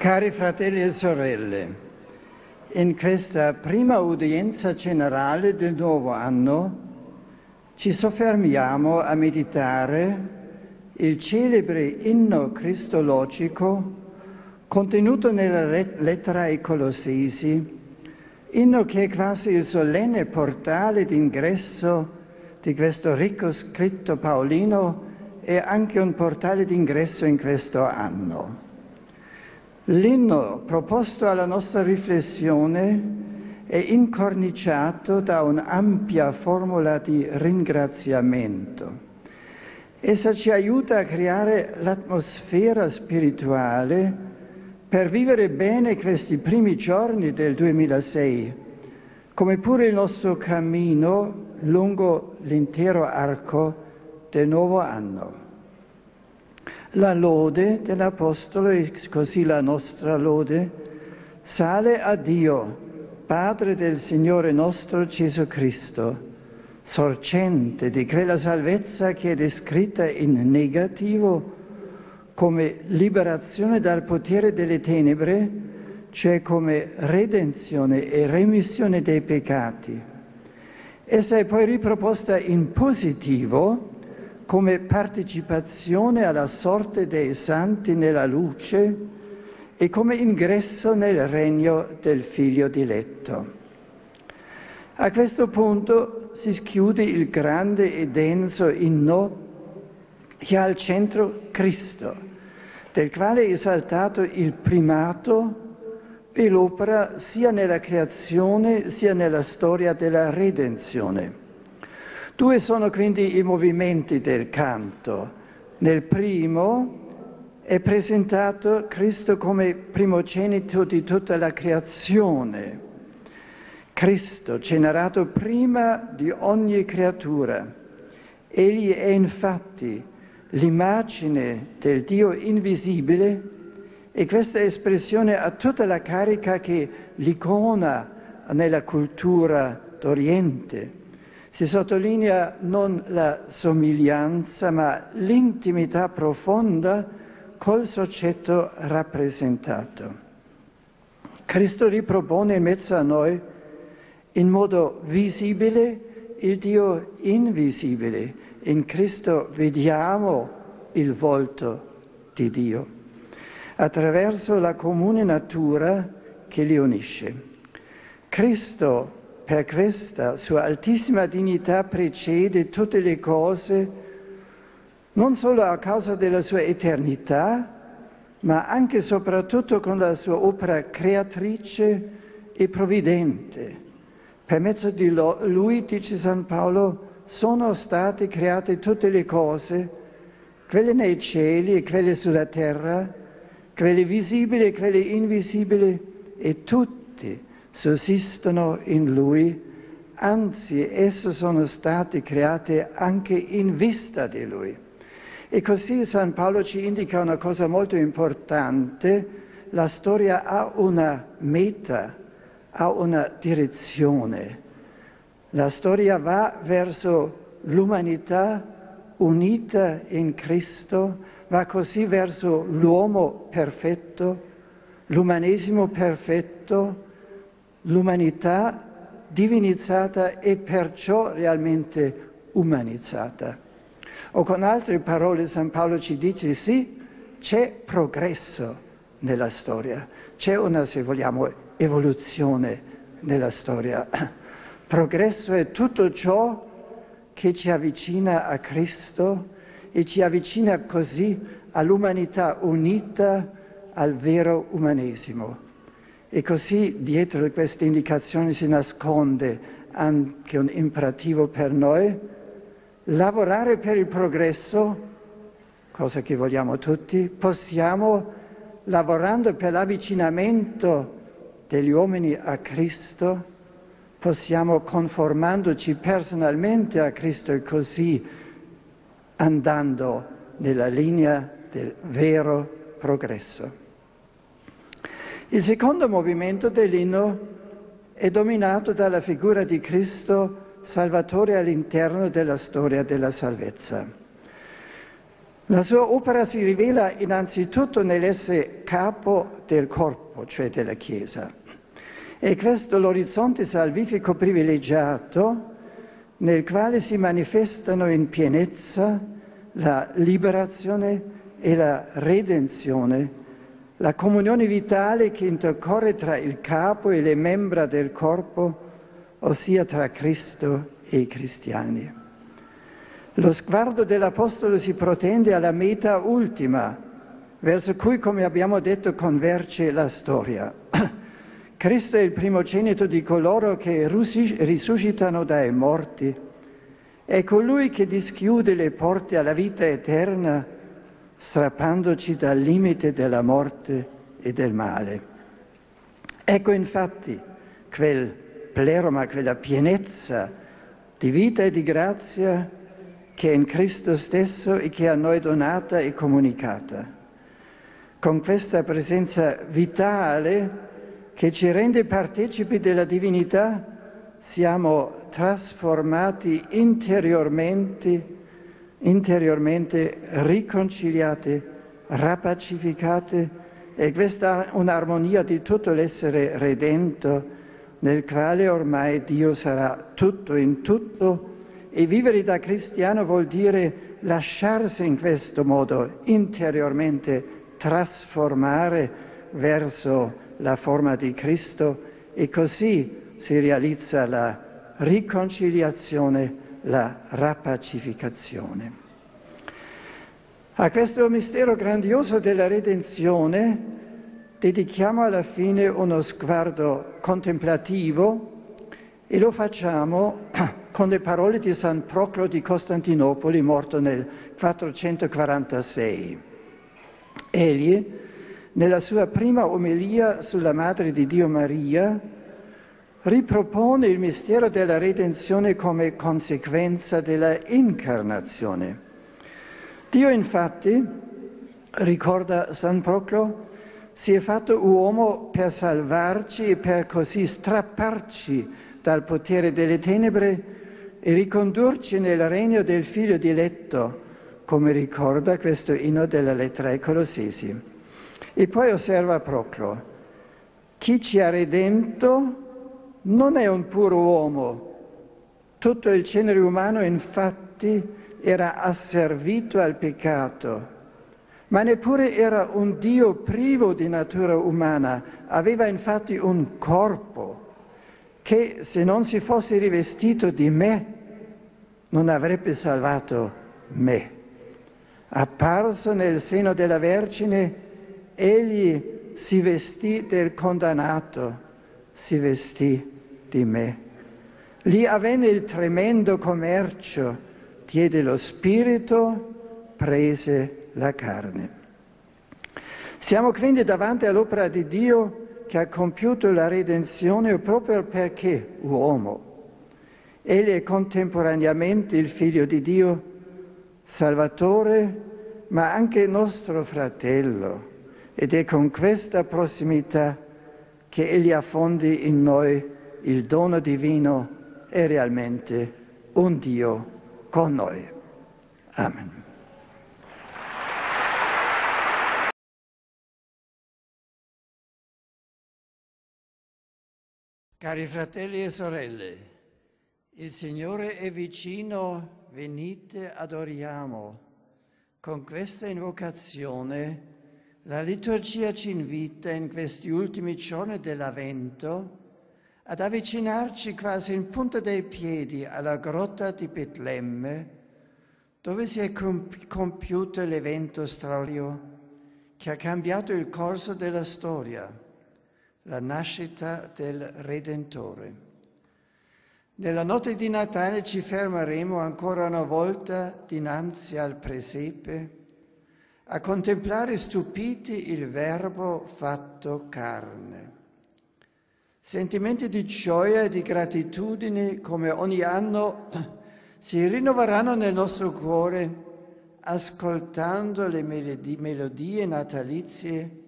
Cari fratelli e sorelle, in questa prima udienza generale del nuovo anno ci soffermiamo a meditare il celebre inno cristologico contenuto nella lettera ai Colossesi, inno che è quasi il solenne portale d'ingresso di questo ricco scritto paolino e anche un portale d'ingresso in questo anno. L'inno proposto alla nostra riflessione è incorniciato da un'ampia formula di ringraziamento. Essa ci aiuta a creare l'atmosfera spirituale per vivere bene questi primi giorni del 2006, come pure il nostro cammino lungo l'intero arco del nuovo anno. La lode dell'Apostolo e così la nostra lode sale a Dio, Padre del Signore nostro Gesù Cristo, sorgente di quella salvezza che è descritta in negativo come liberazione dal potere delle tenebre, cioè come redenzione e remissione dei peccati. Essa è poi riproposta in positivo come partecipazione alla sorte dei santi nella luce e come ingresso nel regno del figlio diletto. A questo punto si schiude il grande e denso inno che ha al centro Cristo, del quale è esaltato il primato e l'opera sia nella creazione sia nella storia della redenzione. Due sono quindi i movimenti del canto. Nel primo è presentato Cristo come primogenito di tutta la creazione. Cristo, generato prima di ogni creatura. Egli è infatti l'immagine del Dio invisibile e questa espressione ha tutta la carica che l'icona nella cultura d'Oriente si sottolinea non la somiglianza, ma l'intimità profonda col soggetto rappresentato. Cristo ripropone in mezzo a noi in modo visibile il Dio invisibile. In Cristo vediamo il volto di Dio attraverso la comune natura che li unisce. Cristo per questa sua altissima dignità precede tutte le cose, non solo a causa della sua eternità, ma anche e soprattutto con la sua opera creatrice e provvidente. Per mezzo di lui, dice San Paolo, sono state create tutte le cose, quelle nei cieli e quelle sulla terra, quelle visibili e quelle invisibili, e tutte sussistono in Lui, anzi esse sono state create anche in vista di Lui. E così San Paolo ci indica una cosa molto importante, la storia ha una meta, ha una direzione. La storia va verso l'umanità unita in Cristo, va così verso l'uomo perfetto, l'umanesimo perfetto, l'umanità divinizzata e perciò realmente umanizzata. O con altre parole San Paolo ci dice sì, c'è progresso nella storia, c'è una, se vogliamo, evoluzione nella storia. Progresso è tutto ciò che ci avvicina a Cristo e ci avvicina così all'umanità unita al vero umanesimo. E così dietro queste indicazioni si nasconde anche un imperativo per noi, lavorare per il progresso, cosa che vogliamo tutti, possiamo, lavorando per l'avvicinamento degli uomini a Cristo, possiamo conformandoci personalmente a Cristo e così andando nella linea del vero progresso. Il secondo movimento dell'inno è dominato dalla figura di Cristo Salvatore all'interno della storia della salvezza. La sua opera si rivela innanzitutto nell'essere capo del corpo, cioè della Chiesa. E questo l'orizzonte salvifico privilegiato nel quale si manifestano in pienezza la liberazione e la redenzione, la comunione vitale che intercorre tra il capo e le membra del corpo, ossia tra Cristo e i cristiani. Lo sguardo dell'Apostolo si protende alla meta ultima, verso cui, come abbiamo detto, converge la storia. Cristo è il primogenito di coloro che risuscitano dai morti. È colui che dischiude le porte alla vita eterna, strappandoci dal limite della morte e del male. Ecco infatti quel pleroma, quella pienezza di vita e di grazia che è in Cristo stesso e che a noi donata e comunicata. Con questa presenza vitale che ci rende partecipi della divinità, siamo trasformati interiormente, interiormente riconciliati, rapacificati e questa un'armonia di tutto l'essere redento nel quale ormai Dio sarà tutto in tutto. E vivere da cristiano vuol dire lasciarsi in questo modo interiormente trasformare verso la forma di Cristo e così si realizza la riconciliazione, la rapacificazione. A questo mistero grandioso della redenzione dedichiamo alla fine uno sguardo contemplativo e lo facciamo con le parole di San Proclo di Costantinopoli, morto nel 446. Egli, nella sua prima omelia sulla Madre di Dio Maria, ripropone il mistero della redenzione come conseguenza della incarnazione. Dio infatti, ricorda San Proclo, si è fatto uomo per salvarci e per così strapparci dal potere delle tenebre e ricondurci nel regno del Figlio diletto, come ricorda questo inno della lettera ai Colossesi. E poi osserva Proclo, chi ci ha redento non è un puro uomo, tutto il genere umano infatti era asservito al peccato, ma neppure era un Dio privo di natura umana, aveva infatti un corpo che se non si fosse rivestito di me non avrebbe salvato me. Apparso nel seno della Vergine, egli si vestì del condannato, si vestì di me. Lì avvenne il tremendo commercio, diede lo spirito, prese la carne. Siamo quindi davanti all'opera di Dio che ha compiuto la redenzione proprio perché uomo. Egli è contemporaneamente il figlio di Dio, Salvatore, ma anche nostro fratello ed è con questa prossimità che Egli affondi in noi il dono divino e realmente un Dio con noi. Amen. Cari fratelli e sorelle, il Signore è vicino, venite, adoriamo. Con questa invocazione la liturgia ci invita in questi ultimi giorni dell'Avvento ad avvicinarci quasi in punta dei piedi alla grotta di Betlemme, dove si è compiuto l'evento straordinario che ha cambiato il corso della storia, la nascita del Redentore. Nella notte di Natale ci fermeremo ancora una volta dinanzi al presepe a contemplare stupiti il Verbo fatto carne. Sentimenti di gioia e di gratitudine come ogni anno si rinnoveranno nel nostro cuore ascoltando le melodie natalizie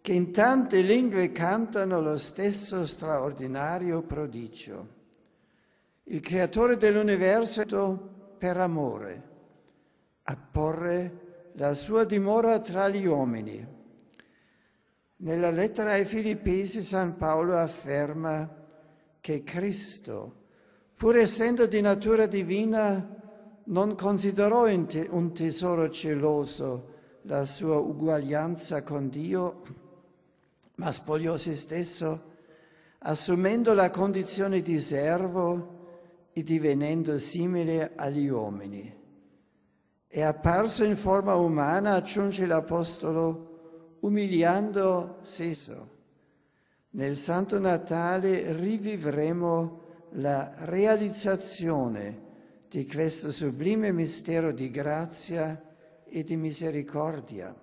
che in tante lingue cantano lo stesso straordinario prodigio. Il creatore dell'universo per amore a porre la sua dimora tra gli uomini. Nella lettera ai Filippesi San Paolo afferma che Cristo, pur essendo di natura divina, non considerò un tesoro celoso la sua uguaglianza con Dio, ma spogliò se stesso, assumendo la condizione di servo e divenendo simile agli uomini. È apparso in forma umana, aggiunge l'Apostolo, umiliando stesso. Nel Santo Natale rivivremo la realizzazione di questo sublime mistero di grazia e di misericordia.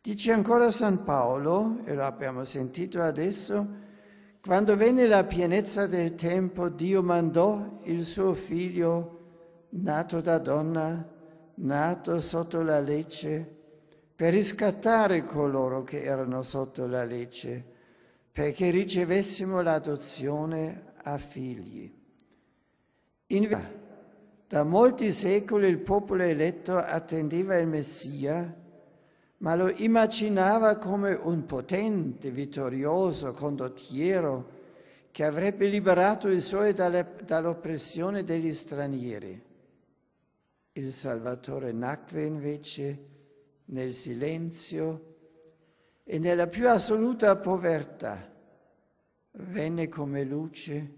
Dice ancora San Paolo, e lo abbiamo sentito adesso, quando venne la pienezza del tempo, Dio mandò il suo figlio, nato da donna, nato sotto la legge, per riscattare coloro che erano sotto la legge, perché ricevessimo l'adozione a figli. In verità, da molti secoli il popolo eletto attendeva il Messia, ma lo immaginava come un potente, vittorioso condottiero che avrebbe liberato i suoi dall'oppressione degli stranieri. Il Salvatore nacque invece nel silenzio e nella più assoluta povertà. Venne come luce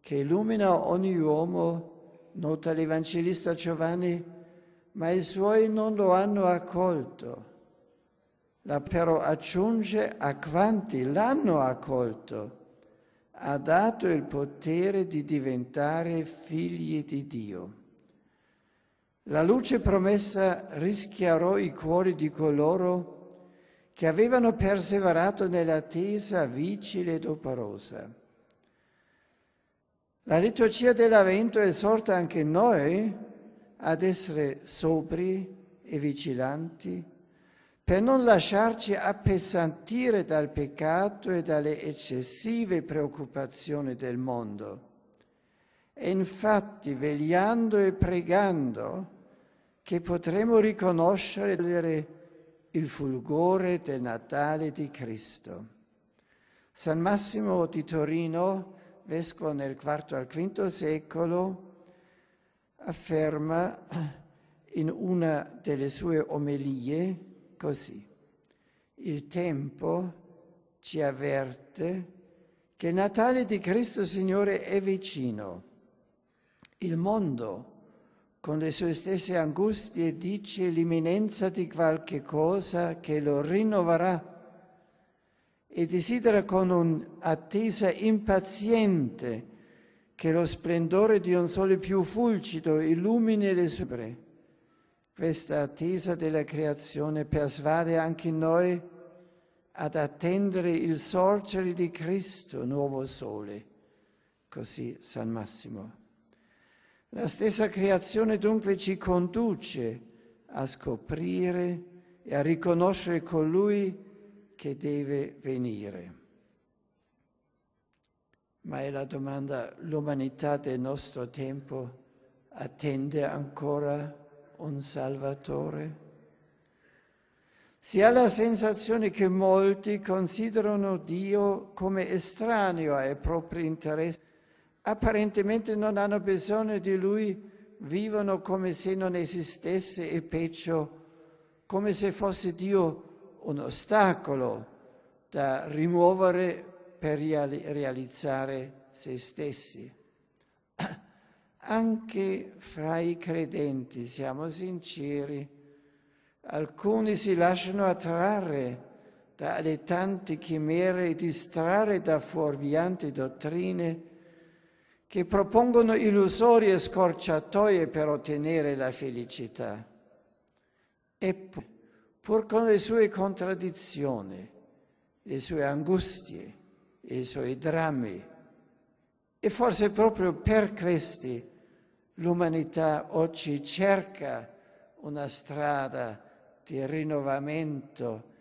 che illumina ogni uomo, nota l'Evangelista Giovanni, ma i suoi non lo hanno accolto. La però aggiunge a quanti l'hanno accolto, ha dato il potere di diventare figli di Dio. La luce promessa rischiarò i cuori di coloro che avevano perseverato nell'attesa vigile ed operosa. La liturgia dell'Avento esorta anche noi ad essere sobri e vigilanti per non lasciarci appesantire dal peccato e dalle eccessive preoccupazioni del mondo. E infatti, vegliando e pregando, che potremo riconoscere il fulgore del Natale di Cristo. San Massimo di Torino vescovo nel IV al V secolo, afferma in una delle sue omelie così. Il tempo ci avverte che il Natale di Cristo Signore è vicino. Il mondo, con le sue stesse angustie, dice l'imminenza di qualche cosa che lo rinnoverà e desidera con un'attesa impaziente che lo splendore di un sole più fulgido illumini le sue bre. Questa attesa della creazione persuade anche noi ad attendere il sorgere di Cristo, nuovo sole. Così San Massimo. La stessa creazione dunque ci conduce a scoprire e a riconoscere colui che deve venire. Ma è la domanda, l'umanità del nostro tempo attende ancora un Salvatore? Si ha la sensazione che molti considerano Dio come estraneo ai propri interessi, apparentemente non hanno bisogno di Lui, vivono come se non esistesse e peggio, come se fosse Dio un ostacolo da rimuovere per realizzare se stessi. Anche fra i credenti, siamo sinceri, alcuni si lasciano attrarre dalle tante chimere e distrarre da fuorvianti dottrine che propongono illusorie scorciatoie per ottenere la felicità. Eppure, pur con le sue contraddizioni, le sue angustie, i suoi drammi. E forse proprio per questi l'umanità oggi cerca una strada di rinnovamento,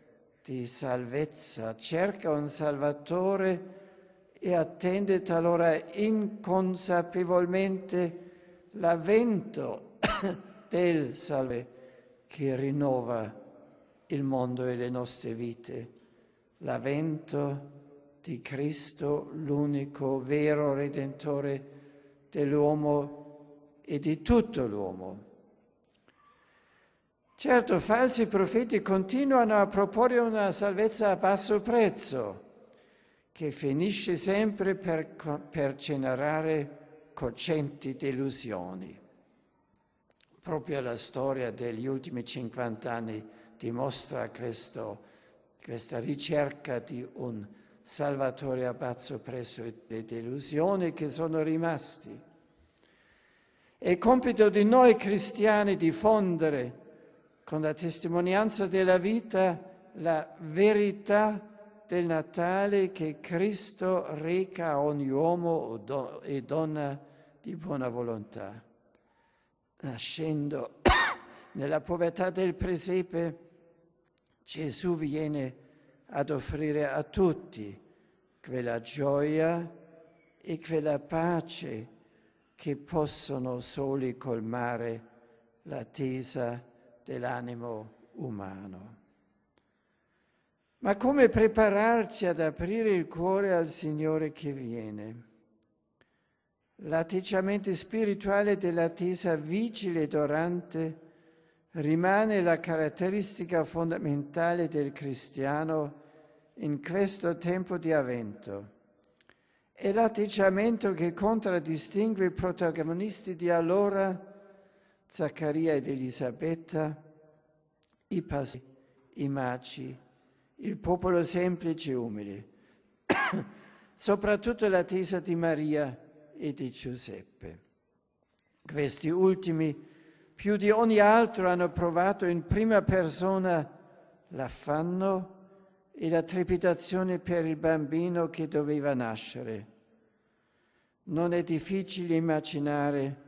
di salvezza, cerca un Salvatore e attende talora inconsapevolmente l'avvento del Salvatore che rinnova il mondo e le nostre vite, l'avvento di Cristo, l'unico vero Redentore dell'uomo e di tutto l'uomo. Certo, falsi profeti continuano a proporre una salvezza a basso prezzo, che finisce sempre per, per generare cocenti delusioni. Proprio la storia degli ultimi 50 anni dimostra questo, questa ricerca di un Salvatore a basso prezzo e le delusioni che sono rimasti. È compito di noi cristiani diffondere con la testimonianza della vita la verità del Natale che Cristo reca a ogni uomo e donna di buona volontà. Nascendo nella povertà del presepe, Gesù viene ad offrire a tutti quella gioia e quella pace che possono soli colmare l'attesa dell'animo umano. Ma come prepararci ad aprire il cuore al Signore che viene? L'atteggiamento spirituale dell'attesa vigile ed orante rimane la caratteristica fondamentale del cristiano in questo tempo di avvento. È l'atteggiamento che contraddistingue i protagonisti di allora, Zaccaria ed Elisabetta, i passi, i magi, il popolo semplice e umile, soprattutto l'attesa di Maria e di Giuseppe. Questi ultimi, più di ogni altro, hanno provato in prima persona l'affanno e la trepidazione per il bambino che doveva nascere. Non è difficile immaginare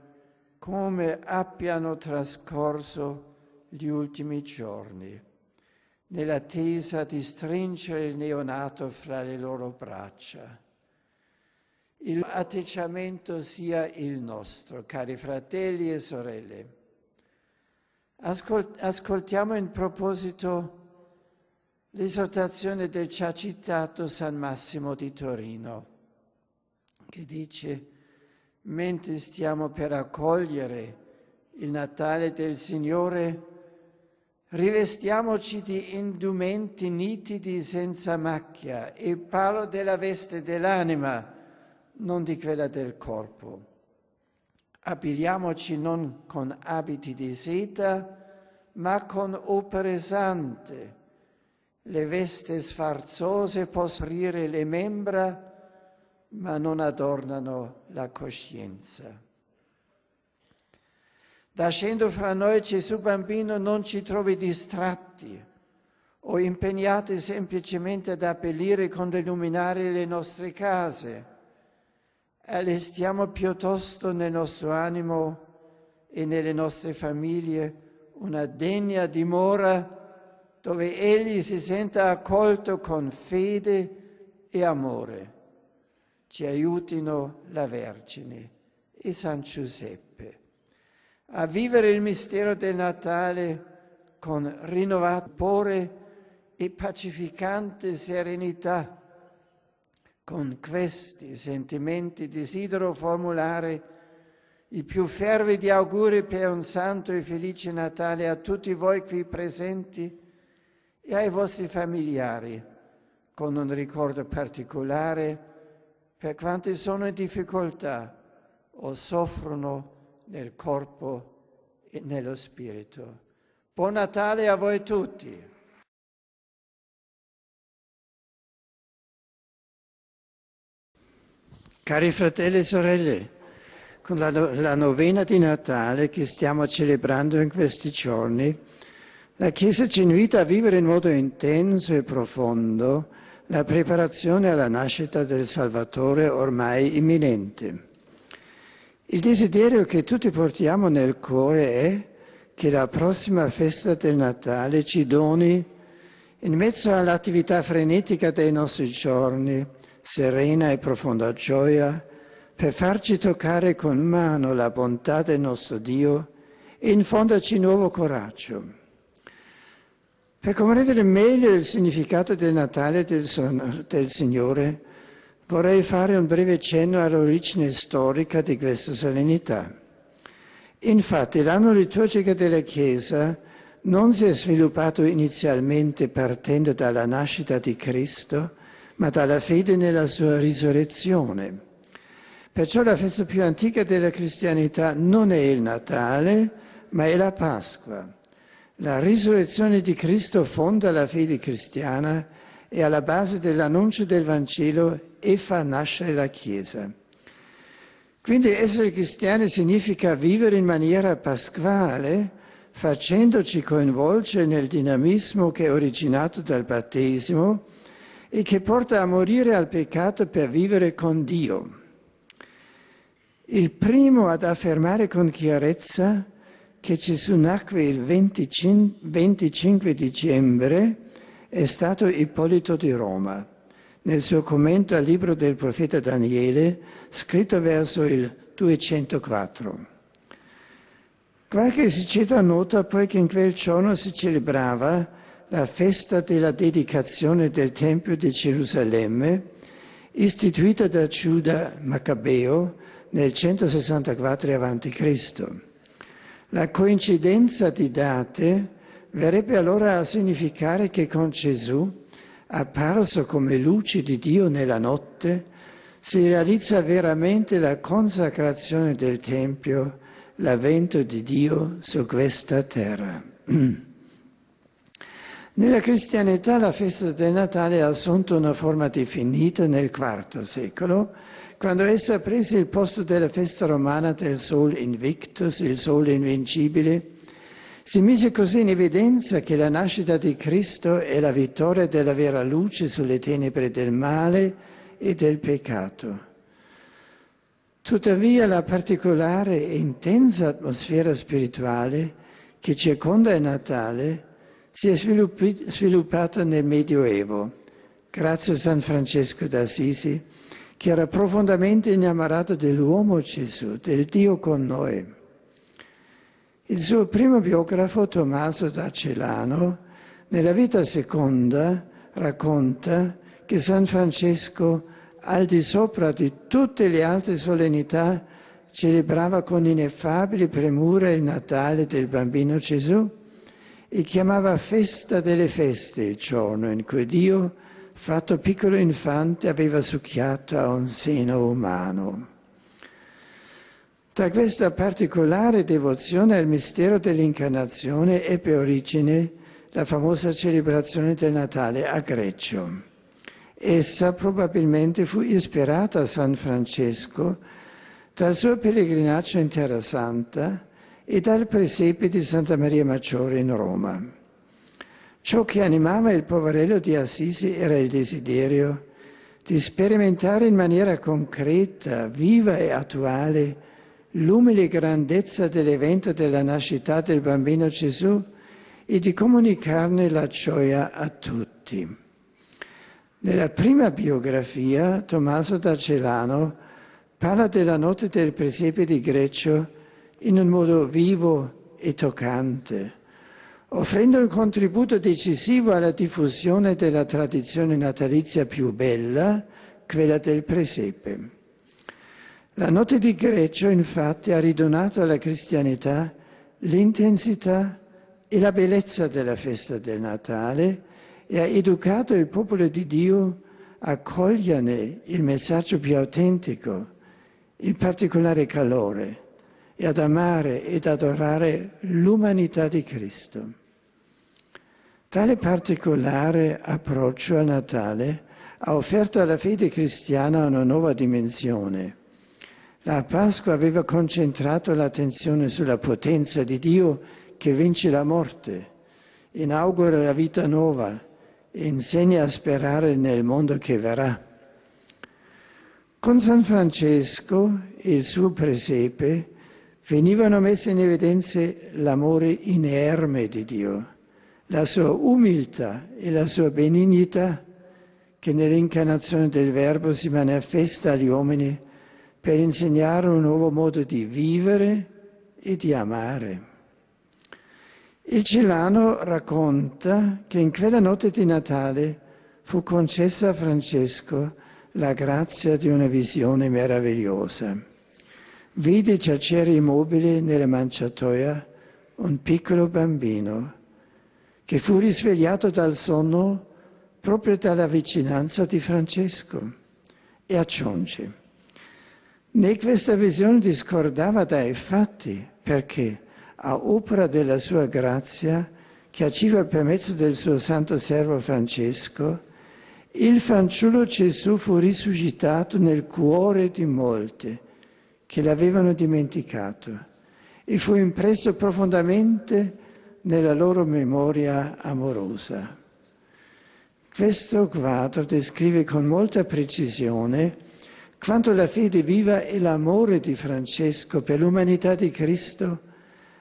come abbiano trascorso gli ultimi giorni nell'attesa di stringere il neonato fra le loro braccia. Il atteggiamento sia il nostro, cari fratelli e sorelle. ascoltiamo in proposito l'esortazione del già citato San Massimo di Torino, che dice, mentre stiamo per accogliere il Natale del Signore, Rivestiamoci di indumenti nitidi senza macchia e parlo della veste dell'anima, non di quella del corpo. Abiliamoci non con abiti di seta, ma con opere sante. Le veste sfarzose possono aprire le membra, ma non adornano la coscienza. Nascendo fra noi Gesù bambino non ci trovi distratti o impegnati semplicemente ad abbellire con illuminare le nostre case. Allestiamo piuttosto nel nostro animo e nelle nostre famiglie una degna dimora dove Egli si senta accolto con fede e amore. Ci aiutino la Vergine e San Giuseppe a vivere il mistero del Natale con rinnovato cuore e pacificante serenità. Con questi sentimenti desidero formulare i più fervidi auguri per un santo e felice Natale a tutti voi qui presenti e ai vostri familiari, con un ricordo particolare per quanti sono in difficoltà o soffrono nel corpo e nello spirito. Buon Natale a voi tutti. Cari fratelli e sorelle, con la, la, novena di Natale che stiamo celebrando in questi giorni, la Chiesa ci invita a vivere in modo intenso e profondo la preparazione alla nascita del Salvatore ormai imminente. Il desiderio che tutti portiamo nel cuore è che la prossima festa del Natale ci doni, in mezzo all'attività frenetica dei nostri giorni, serena e profonda gioia, per farci toccare con mano la bontà del nostro Dio e infonderci nuovo coraggio. Per comprendere meglio il significato del Natale del, del Signore, vorrei fare un breve cenno all'origine storica di questa solennità. Infatti l'anno liturgico della Chiesa non si è sviluppato inizialmente partendo dalla nascita di Cristo, ma dalla fede nella sua risurrezione. Perciò la festa più antica della cristianità non è il Natale, ma è la Pasqua. La risurrezione di Cristo fonda la fede cristiana e alla base dell'annuncio del Vangelo e fa nascere la Chiesa. Quindi essere cristiani significa vivere in maniera pasquale, facendoci coinvolgere nel dinamismo che è originato dal battesimo e che porta a morire al peccato per vivere con Dio. Il primo ad affermare con chiarezza che Gesù nacque il 25 dicembre è stato Ippolito di Roma, nel suo commento al libro del profeta Daniele, scritto verso il 204. Qualche esegeta nota poi che in quel giorno si celebrava la festa della dedicazione del Tempio di Gerusalemme, istituita da Giuda Maccabeo nel 164 a.C. La coincidenza di date verrebbe allora a significare che con Gesù, apparso come luce di Dio nella notte, si realizza veramente la consacrazione del Tempio l'avvento di Dio su questa terra. Nella cristianità la festa del Natale ha assunto una forma definita nel IV secolo, quando essa prese il posto della festa romana del Sol Invictus, il Sole Invincibile. Si mise così in evidenza che la nascita di Cristo è la vittoria della vera luce sulle tenebre del male e del peccato. Tuttavia la particolare e intensa atmosfera spirituale che circonda il Natale si è sviluppata nel Medioevo, grazie a San Francesco d'Assisi, che era profondamente innamorato dell'uomo Gesù, del Dio con noi. Il suo primo biografo, Tommaso da Celano, nella vita seconda racconta che San Francesco al di sopra di tutte le altre solennità, celebrava con ineffabile premura il Natale del bambino Gesù e chiamava festa delle feste il giorno in cui Dio, fatto piccolo infante, aveva succhiato a un seno umano. Da questa particolare devozione al mistero dell'incarnazione ebbe origine la famosa celebrazione del Natale a Greccio. Essa probabilmente fu ispirata a San Francesco dal suo pellegrinaggio in Terra Santa e dal presepe di Santa Maria Maggiore in Roma. Ciò che animava il poverello di Assisi era il desiderio di sperimentare in maniera concreta, viva e attuale l'umile grandezza dell'evento della nascita del bambino Gesù e di comunicarne la gioia a tutti. Nella prima biografia, Tommaso da Celano parla della notte del presepe di Greccio in un modo vivo e toccante, offrendo un contributo decisivo alla diffusione della tradizione natalizia più bella, quella del presepe. La notte di Greccio, infatti, ha ridonato alla cristianità l'intensità e la bellezza della festa del Natale, e ha educato il popolo di Dio a coglierne il messaggio più autentico, il particolare calore, e ad amare ed adorare l'umanità di Cristo. Tale particolare approccio a Natale ha offerto alla fede cristiana una nuova dimensione. La Pasqua aveva concentrato l'attenzione sulla potenza di Dio che vince la morte, inaugura la vita nuova, insegna a sperare nel mondo che verrà. Con San Francesco e il suo presepe venivano messe in evidenza l'amore inerme di Dio, la sua umiltà e la sua benignità che nell'incarnazione del Verbo si manifesta agli uomini per insegnare un nuovo modo di vivere e di amare. Il Celano racconta che in quella notte di Natale fu concessa a Francesco la grazia di una visione meravigliosa. Vide giacere immobile nella manciatoia un piccolo bambino che fu risvegliato dal sonno proprio dalla vicinanza di Francesco e aggiunge, né questa visione discordava dai fatti perché a opera della sua grazia che agiva per mezzo del suo santo servo Francesco, il fanciullo Gesù fu risuscitato nel cuore di molti che l'avevano dimenticato e fu impresso profondamente nella loro memoria amorosa. Questo quadro descrive con molta precisione quanto la fede viva e l'amore di Francesco per l'umanità di Cristo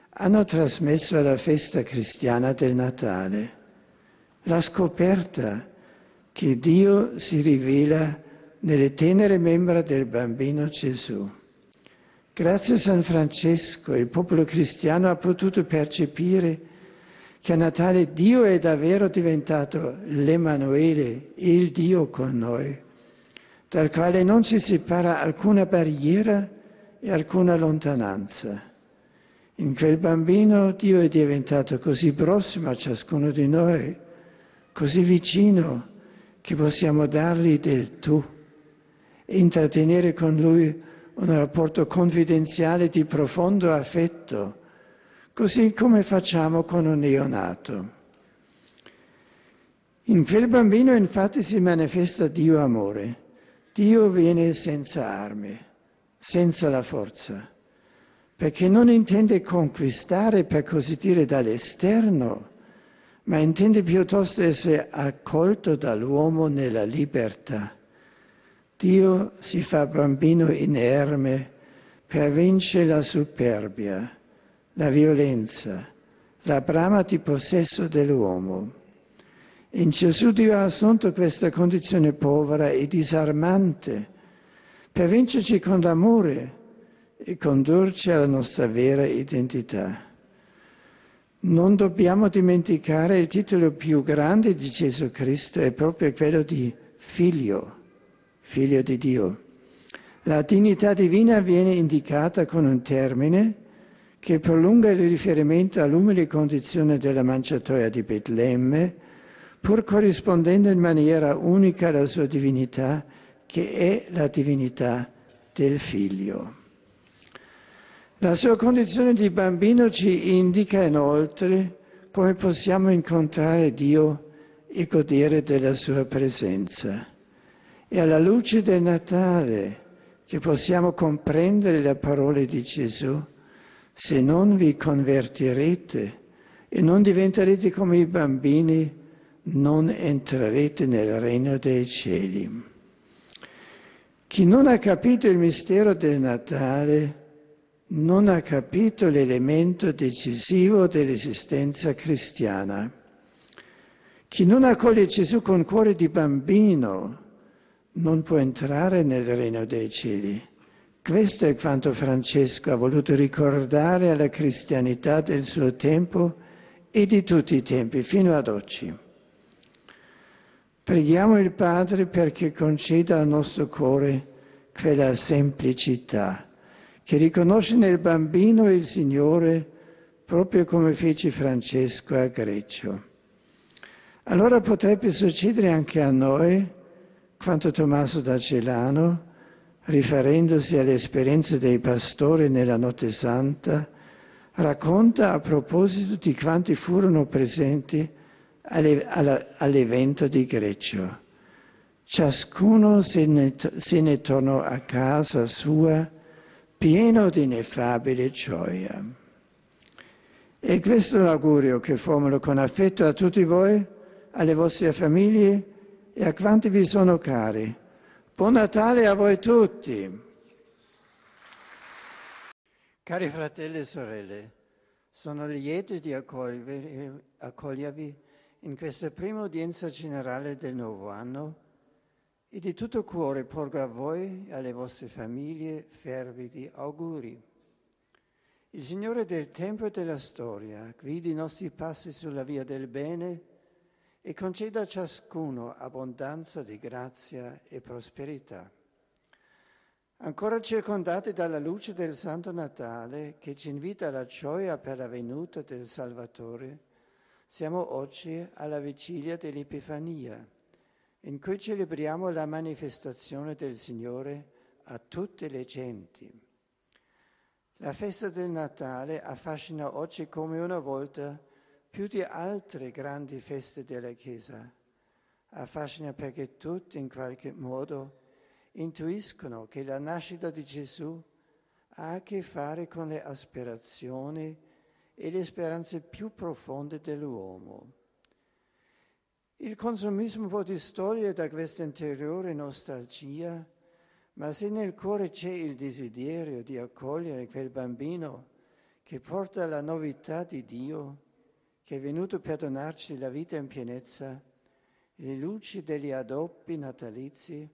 hanno trasmesso alla festa cristiana del Natale la scoperta che Dio si rivela nelle tenere membra del bambino Gesù. Grazie a San Francesco il popolo cristiano ha potuto percepire che a Natale Dio è davvero diventato l'Emanuele, il Dio con noi, dal quale non ci separa alcuna barriera e alcuna lontananza. In quel bambino Dio è diventato così prossimo a ciascuno di noi, così vicino, che possiamo dargli del tu e intrattenere con lui un rapporto confidenziale di profondo affetto, così come facciamo con un neonato. In quel bambino infatti si manifesta Dio amore. Dio viene senza armi, senza la forza, perché non intende conquistare, per così dire, dall'esterno, ma intende piuttosto essere accolto dall'uomo nella libertà. Dio si fa bambino inerme per vincere la superbia, la violenza, la brama di possesso dell'uomo. In Gesù Dio ha assunto questa condizione povera e disarmante per vincerci con l'amore e condurci alla nostra vera identità. Non dobbiamo dimenticare il titolo più grande di Gesù Cristo è proprio quello di figlio, figlio di Dio. La dignità divina viene indicata con un termine che prolunga il riferimento all'umile condizione della manciatoia di Betlemme, pur corrispondendo in maniera unica alla sua divinità, che è la divinità del figlio. La sua condizione di bambino ci indica inoltre come possiamo incontrare Dio e godere della sua presenza. È alla luce del Natale che possiamo comprendere le parole di Gesù. Se non vi convertirete e non diventerete come i bambini, non entrerete nel regno dei cieli. Chi non ha capito il mistero del Natale non ha capito l'elemento decisivo dell'esistenza cristiana. Chi non accoglie Gesù con cuore di bambino non può entrare nel regno dei cieli. Questo è quanto Francesco ha voluto ricordare alla cristianità del suo tempo e di tutti i tempi fino ad oggi. Preghiamo il Padre perché conceda al nostro cuore quella semplicità che riconosce nel bambino il Signore proprio come fece Francesco a Greccio. Allora potrebbe succedere anche a noi quanto Tommaso da Celano, riferendosi alle esperienze dei pastori nella Notte Santa, racconta a proposito di quanti furono presenti all'evento di Greccio. Ciascuno se ne, se ne tornò a casa sua pieno di ineffabile gioia. E questo è l'augurio che formulo con affetto a tutti voi, alle vostre famiglie e a quanti vi sono cari. Buon Natale a voi tutti! Cari fratelli e sorelle, sono lieto di accogliervi in questa prima udienza generale del nuovo anno e di tutto cuore porgo a voi e alle vostre famiglie fervidi auguri. Il Signore del tempo e della storia guidi i nostri passi sulla via del bene e conceda a ciascuno abbondanza di grazia e prosperità. Ancora circondati dalla luce del Santo Natale che ci invita alla gioia per la venuta del Salvatore, siamo oggi alla vigilia dell'Epifania, in cui celebriamo la manifestazione del Signore a tutte le genti. La festa del Natale affascina oggi come una volta più di altre grandi feste della Chiesa. Affascina perché tutti in qualche modo intuiscono che la nascita di Gesù ha a che fare con le aspirazioni e le speranze più profonde dell'uomo. Il consumismo può distogliere da questa interiore nostalgia ma se nel cuore c'è il desiderio di accogliere quel bambino che porta la novità di Dio, che è venuto per donarci la vita in pienezza, le luci degli addobbi natalizi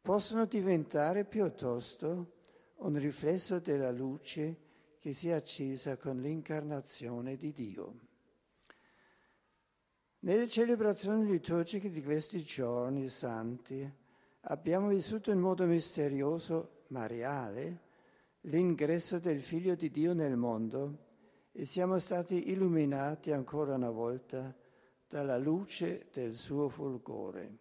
possono diventare piuttosto un riflesso della luce che si è accesa con l'incarnazione di Dio. Nelle celebrazioni liturgiche di questi giorni santi, abbiamo vissuto in modo misterioso ma reale l'ingresso del Figlio di Dio nel mondo e siamo stati illuminati ancora una volta dalla luce del suo fulgore.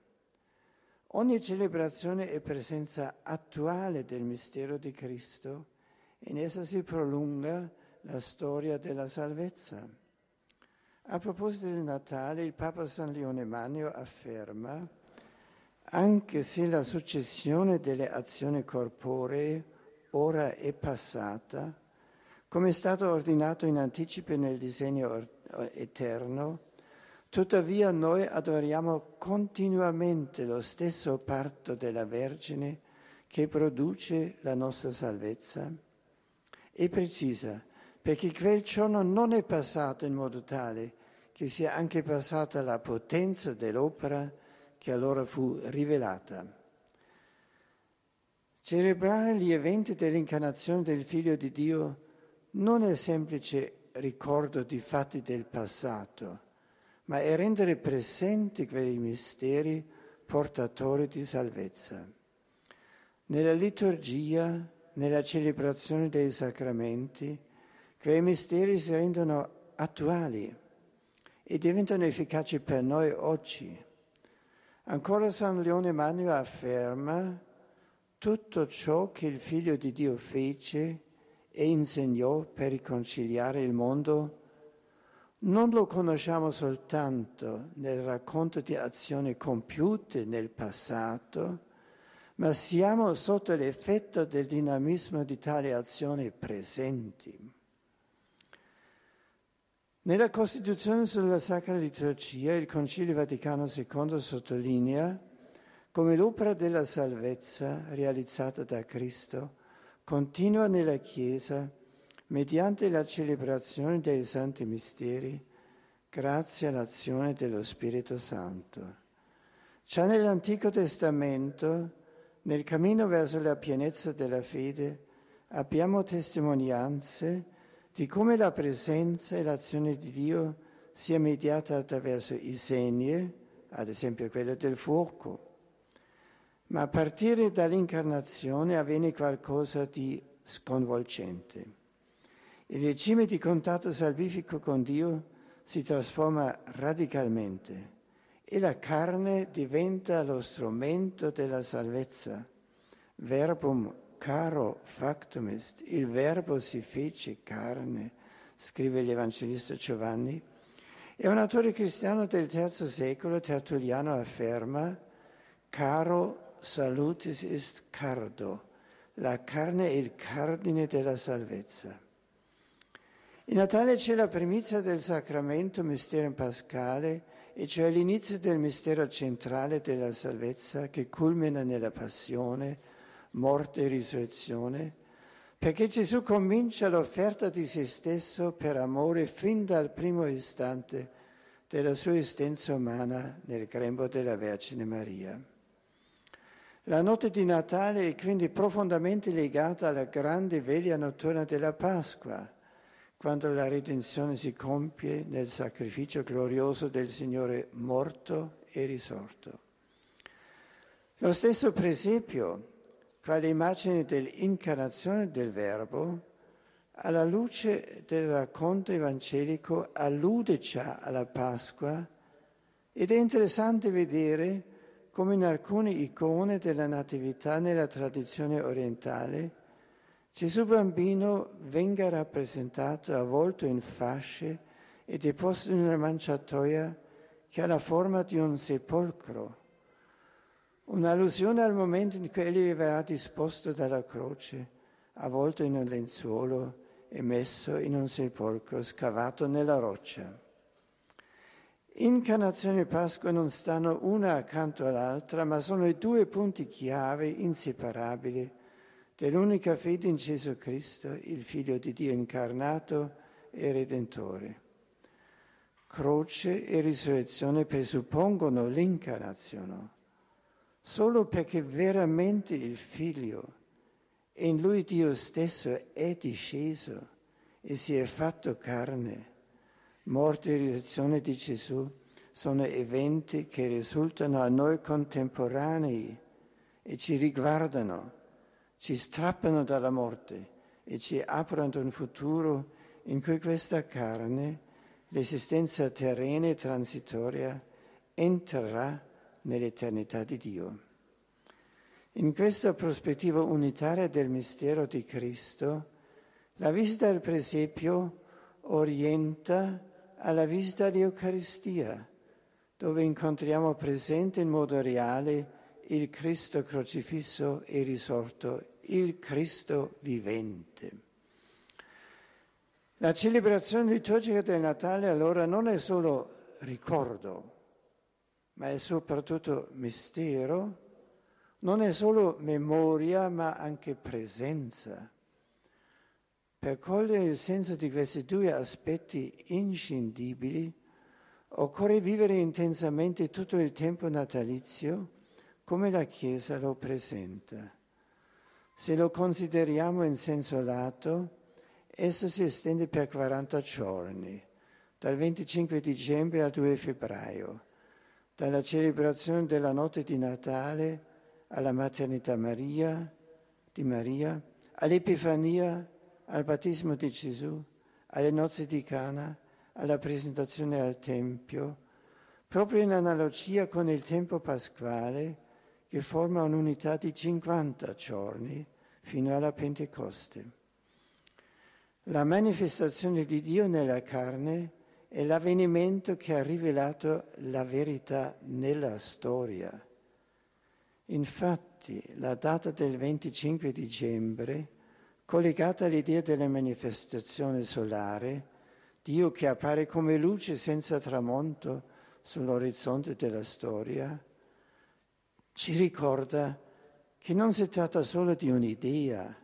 Ogni celebrazione è presenza attuale del mistero di Cristo in essa si prolunga la storia della salvezza. A proposito del Natale, il Papa San Leone Magno afferma anche se la successione delle azioni corporee ora è passata, come è stato ordinato in anticipo nel disegno eterno, tuttavia noi adoriamo continuamente lo stesso parto della Vergine che produce la nostra salvezza. E precisa, perché quel giorno non è passato in modo tale che sia anche passata la potenza dell'opera che allora fu rivelata. Celebrare gli eventi dell'incarnazione del Figlio di Dio non è semplice ricordo di fatti del passato, ma è rendere presenti quei misteri portatori di salvezza. Nella liturgia, nella celebrazione dei sacramenti, quei misteri si rendono attuali e diventano efficaci per noi oggi. Ancora San Leone Magno afferma tutto ciò che il Figlio di Dio fece e insegnò per riconciliare il mondo, non lo conosciamo soltanto nel racconto di azioni compiute nel passato, ma siamo sotto l'effetto del dinamismo di tali azioni presenti. Nella Costituzione sulla Sacra Liturgia il Concilio Vaticano II sottolinea come l'opera della salvezza realizzata da Cristo continua nella Chiesa mediante la celebrazione dei santi misteri grazie all'azione dello Spirito Santo. Già nell'Antico Testamento, nel cammino verso la pienezza della fede, abbiamo testimonianze di come la presenza e l'azione di Dio sia mediata attraverso i segni, ad esempio quello del fuoco. Ma a partire dall'incarnazione avviene qualcosa di sconvolgente. Il regime di contatto salvifico con Dio si trasforma radicalmente e la carne diventa lo strumento della salvezza, verbum caro factum est, il verbo si fece carne, scrive l'Evangelista Giovanni, e un autore cristiano del III secolo, Tertulliano, afferma, caro salutis est cardo, la carne è il cardine della salvezza. In Natale c'è la primizia del sacramento mistero pascale, e cioè l'inizio del mistero centrale della salvezza che culmina nella passione, morte e risurrezione, perché Gesù comincia l'offerta di se stesso per amore fin dal primo istante della sua esistenza umana nel grembo della Vergine Maria. La notte di Natale è quindi profondamente legata alla grande veglia notturna della Pasqua, quando la redenzione si compie nel sacrificio glorioso del Signore morto e risorto. Lo stesso presepio, quale immagine dell'incarnazione del Verbo, alla luce del racconto evangelico allude già alla Pasqua ed è interessante vedere come in alcune icone della Natività nella tradizione orientale Gesù bambino venga rappresentato avvolto in fasce e deposto in una manciatoia che ha la forma di un sepolcro, un'allusione al momento in cui egli verrà disposto dalla croce, avvolto in un lenzuolo e messo in un sepolcro scavato nella roccia. Incarnazione e Pasqua non stanno una accanto all'altra, ma sono i due punti chiave inseparabili dell'unica fede in Gesù Cristo, il Figlio di Dio incarnato e Redentore. Croce e risurrezione presuppongono l'incarnazione, solo perché veramente il Figlio e in lui Dio stesso è disceso e si è fatto carne. Morte e risurrezione di Gesù sono eventi che risultano a noi contemporanei e ci riguardano ci strappano dalla morte e ci aprono un futuro in cui questa carne, l'esistenza terrena e transitoria, entrerà nell'eternità di Dio. In questa prospettiva unitaria del mistero di Cristo, la visita al presepio orienta alla visita all'Eucaristia, dove incontriamo presente in modo reale il Cristo crocifisso e risorto, il Cristo vivente. La celebrazione liturgica del Natale allora non è solo ricordo, ma è soprattutto mistero, non è solo memoria, ma anche presenza. Per cogliere il senso di questi due aspetti inscindibili, occorre vivere intensamente tutto il tempo natalizio come la Chiesa lo presenta. Se lo consideriamo in senso lato, esso si estende per 40 giorni, dal 25 dicembre al 2 febbraio, dalla celebrazione della notte di Natale alla maternità Maria, di Maria, all'Epifania, al battesimo di Gesù, alle nozze di Cana, alla presentazione al Tempio, proprio in analogia con il tempo pasquale, che forma un'unità di 50 giorni fino alla Pentecoste. La manifestazione di Dio nella carne è l'avvenimento che ha rivelato la verità nella storia. Infatti la data del 25 dicembre, collegata all'idea della manifestazione solare, Dio che appare come luce senza tramonto sull'orizzonte della storia, ci ricorda che non si tratta solo di un'idea,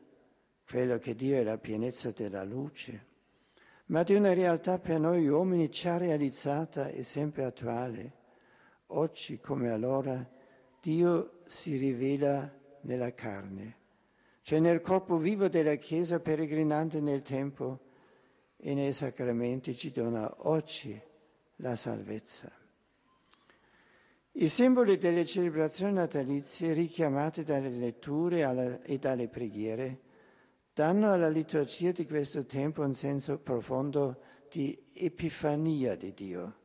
quello che Dio è la pienezza della luce, ma di una realtà per noi uomini già realizzata e sempre attuale. Oggi come allora Dio si rivela nella carne, cioè nel corpo vivo della Chiesa peregrinante nel tempo e nei sacramenti ci dona oggi la salvezza. I simboli delle celebrazioni natalizie richiamate dalle letture e dalle preghiere danno alla liturgia di questo tempo un senso profondo di epifania di Dio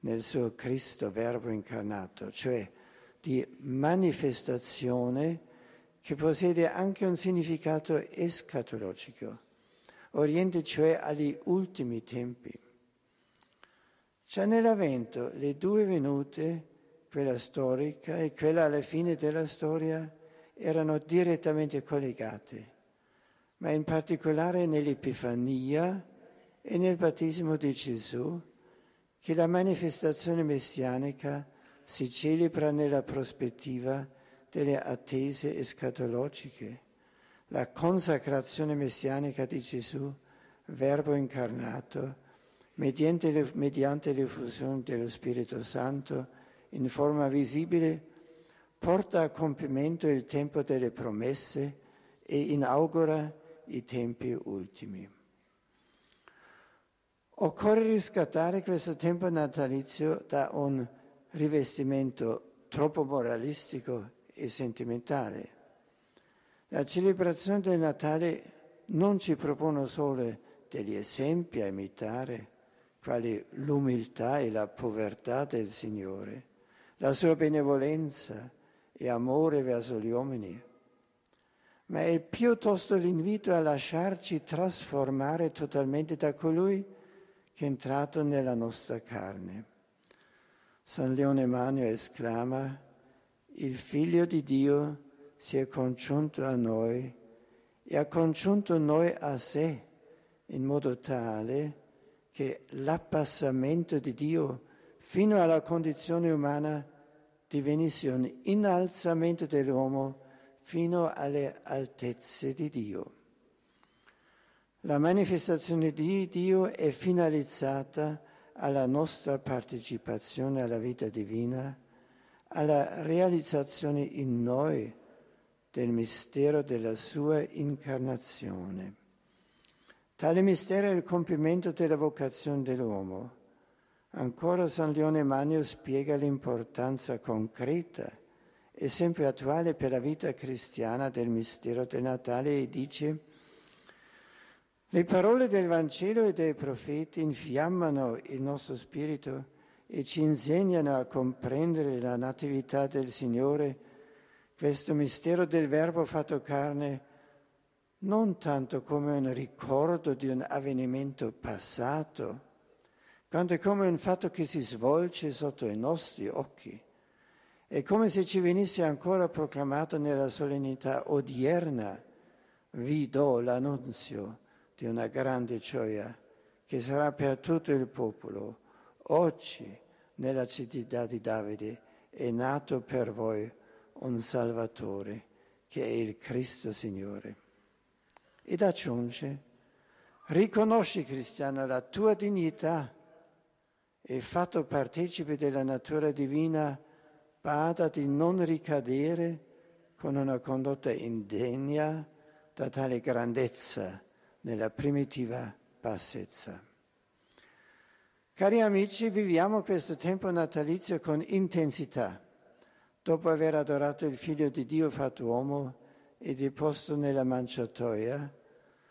nel suo Cristo Verbo incarnato, cioè di manifestazione che possiede anche un significato escatologico, oriente cioè agli ultimi tempi. Già nell'avvento le due venute quella storica e quella alla fine della storia erano direttamente collegate, ma in particolare nell'Epifania e nel battesimo di Gesù, che la manifestazione messianica si celebra nella prospettiva delle attese escatologiche, la consacrazione messianica di Gesù, Verbo incarnato, mediante, l'effusione dello Spirito Santo, in forma visibile, porta a compimento il tempo delle promesse e inaugura i tempi ultimi. Occorre riscattare questo tempo natalizio da un rivestimento troppo moralistico e sentimentale. La celebrazione del Natale non ci propone solo degli esempi a imitare, quali l'umiltà e la povertà del Signore, la sua benevolenza e amore verso gli uomini, ma è piuttosto l'invito a lasciarci trasformare totalmente da colui che è entrato nella nostra carne. San Leone Magno esclama, il Figlio di Dio si è congiunto a noi e ha congiunto noi a sé in modo tale che l'appassamento di Dio fino alla condizione umana divenisse un innalzamento dell'uomo fino alle altezze di Dio. La manifestazione di Dio è finalizzata alla nostra partecipazione alla vita divina, alla realizzazione in noi del mistero della sua incarnazione. Tale mistero è il compimento della vocazione dell'uomo. Ancora San Leone Magno spiega l'importanza concreta e sempre attuale per la vita cristiana del mistero del Natale e dice le parole del Vangelo e dei profeti infiammano il nostro spirito e ci insegnano a comprendere la natività del Signore. Questo mistero del Verbo fatto carne non tanto come un ricordo di un avvenimento passato, quanto come un fatto che si svolge sotto i nostri occhi. È come se ci venisse ancora proclamato nella solennità odierna, vi do l'annunzio di una grande gioia che sarà per tutto il popolo. Oggi, nella città di Davide, è nato per voi un Salvatore che è il Cristo Signore. Ed aggiunge, riconosci cristiano la tua dignità e fatto partecipe della natura divina, bada di non ricadere con una condotta indegna da tale grandezza nella primitiva bassezza. Cari amici, viviamo questo tempo natalizio con intensità dopo aver adorato il Figlio di Dio fatto uomo e deposto nella manciatoia,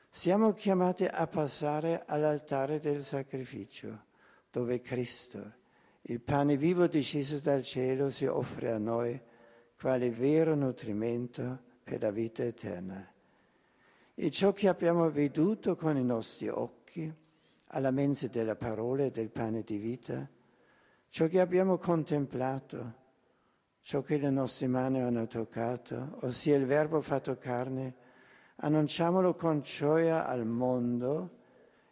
siamo chiamati a passare all'altare del sacrificio, dove Cristo, il pane vivo disceso dal cielo, si offre a noi quale vero nutrimento per la vita eterna. E ciò che abbiamo veduto con i nostri occhi, alla mensa della parola e del pane di vita, ciò che abbiamo contemplato, ciò che le nostre mani hanno toccato, ossia il Verbo fatto carne, annunciamolo con gioia al mondo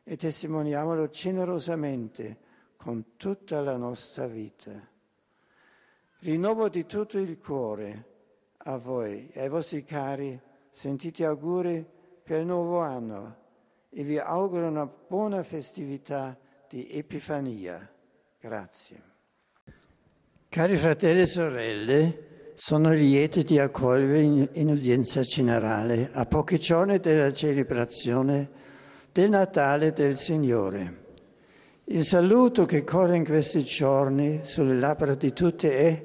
e testimoniamolo generosamente con tutta la nostra vita. Rinnovo di tutto il cuore a voi e ai vostri cari sentiti auguri per il nuovo anno e vi auguro una buona festività di Epifania. Grazie. Cari fratelli e sorelle, sono lieto di accogliervi in udienza generale a pochi giorni dalla celebrazione del Natale del Signore. Il saluto che corre in questi giorni sulle labbra di tutti è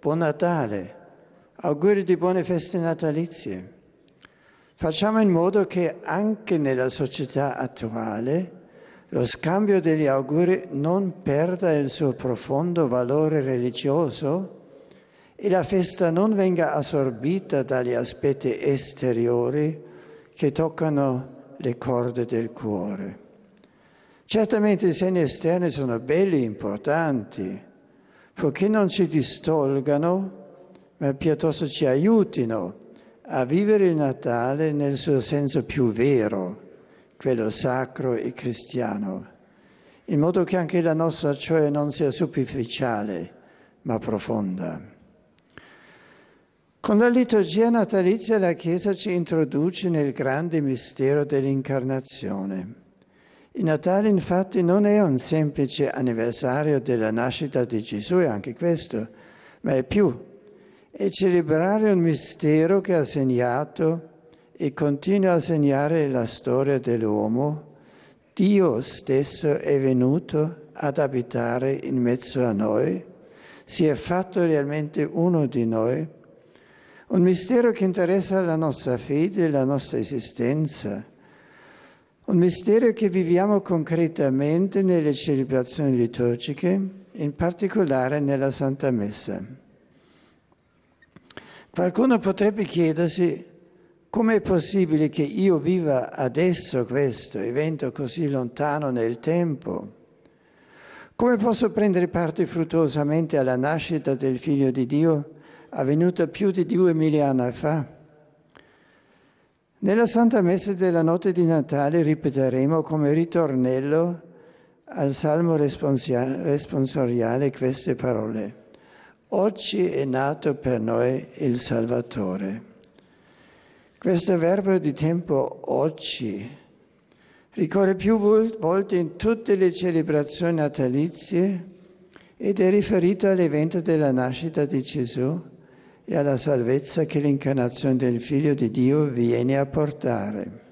Buon Natale, auguri di buone feste natalizie. Facciamo in modo che anche nella società attuale lo scambio degli auguri non perda il suo profondo valore religioso e la festa non venga assorbita dagli aspetti esteriori che toccano le corde del cuore. Certamente i segni esterni sono belli, importanti, poiché non ci distolgano, ma piuttosto ci aiutino a vivere il Natale nel suo senso più vero quello sacro e cristiano, in modo che anche la nostra gioia non sia superficiale, ma profonda. Con la liturgia natalizia la Chiesa ci introduce nel grande mistero dell'incarnazione. Il Natale infatti non è un semplice anniversario della nascita di Gesù, è anche questo, ma è più. È celebrare un mistero che ha segnato e continua a segnare la storia dell'uomo Dio stesso è venuto ad abitare in mezzo a noi, si è fatto realmente uno di noi, un mistero che interessa la nostra fede, la nostra esistenza, un mistero che viviamo concretamente nelle celebrazioni liturgiche, in particolare nella Santa Messa. Qualcuno potrebbe chiedersi Com'è possibile che io viva adesso questo evento così lontano nel tempo? Come posso prendere parte fruttuosamente alla nascita del Figlio di Dio avvenuta più di duemila anni fa? Nella Santa Messa della notte di Natale ripeteremo come ritornello al Salmo responsoriale queste parole. Oggi è nato per noi il Salvatore. Questo verbo di tempo oggi ricorre più volte in tutte le celebrazioni natalizie ed è riferito all'evento della nascita di Gesù e alla salvezza che l'incarnazione del Figlio di Dio viene a portare.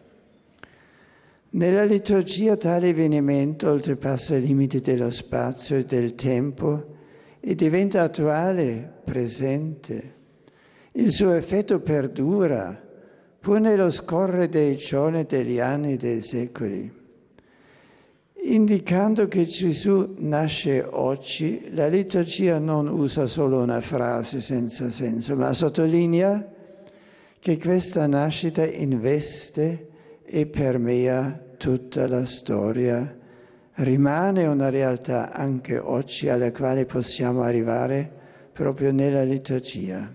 Nella liturgia tale avvenimento oltrepassa i limiti dello spazio e del tempo e diventa attuale, presente. Il suo effetto perdura pur nello scorrere dei giorni, degli anni, dei secoli. Indicando che Gesù nasce oggi, la liturgia non usa solo una frase senza senso, ma sottolinea che questa nascita investe e permea tutta la storia, rimane una realtà anche oggi alla quale possiamo arrivare proprio nella liturgia.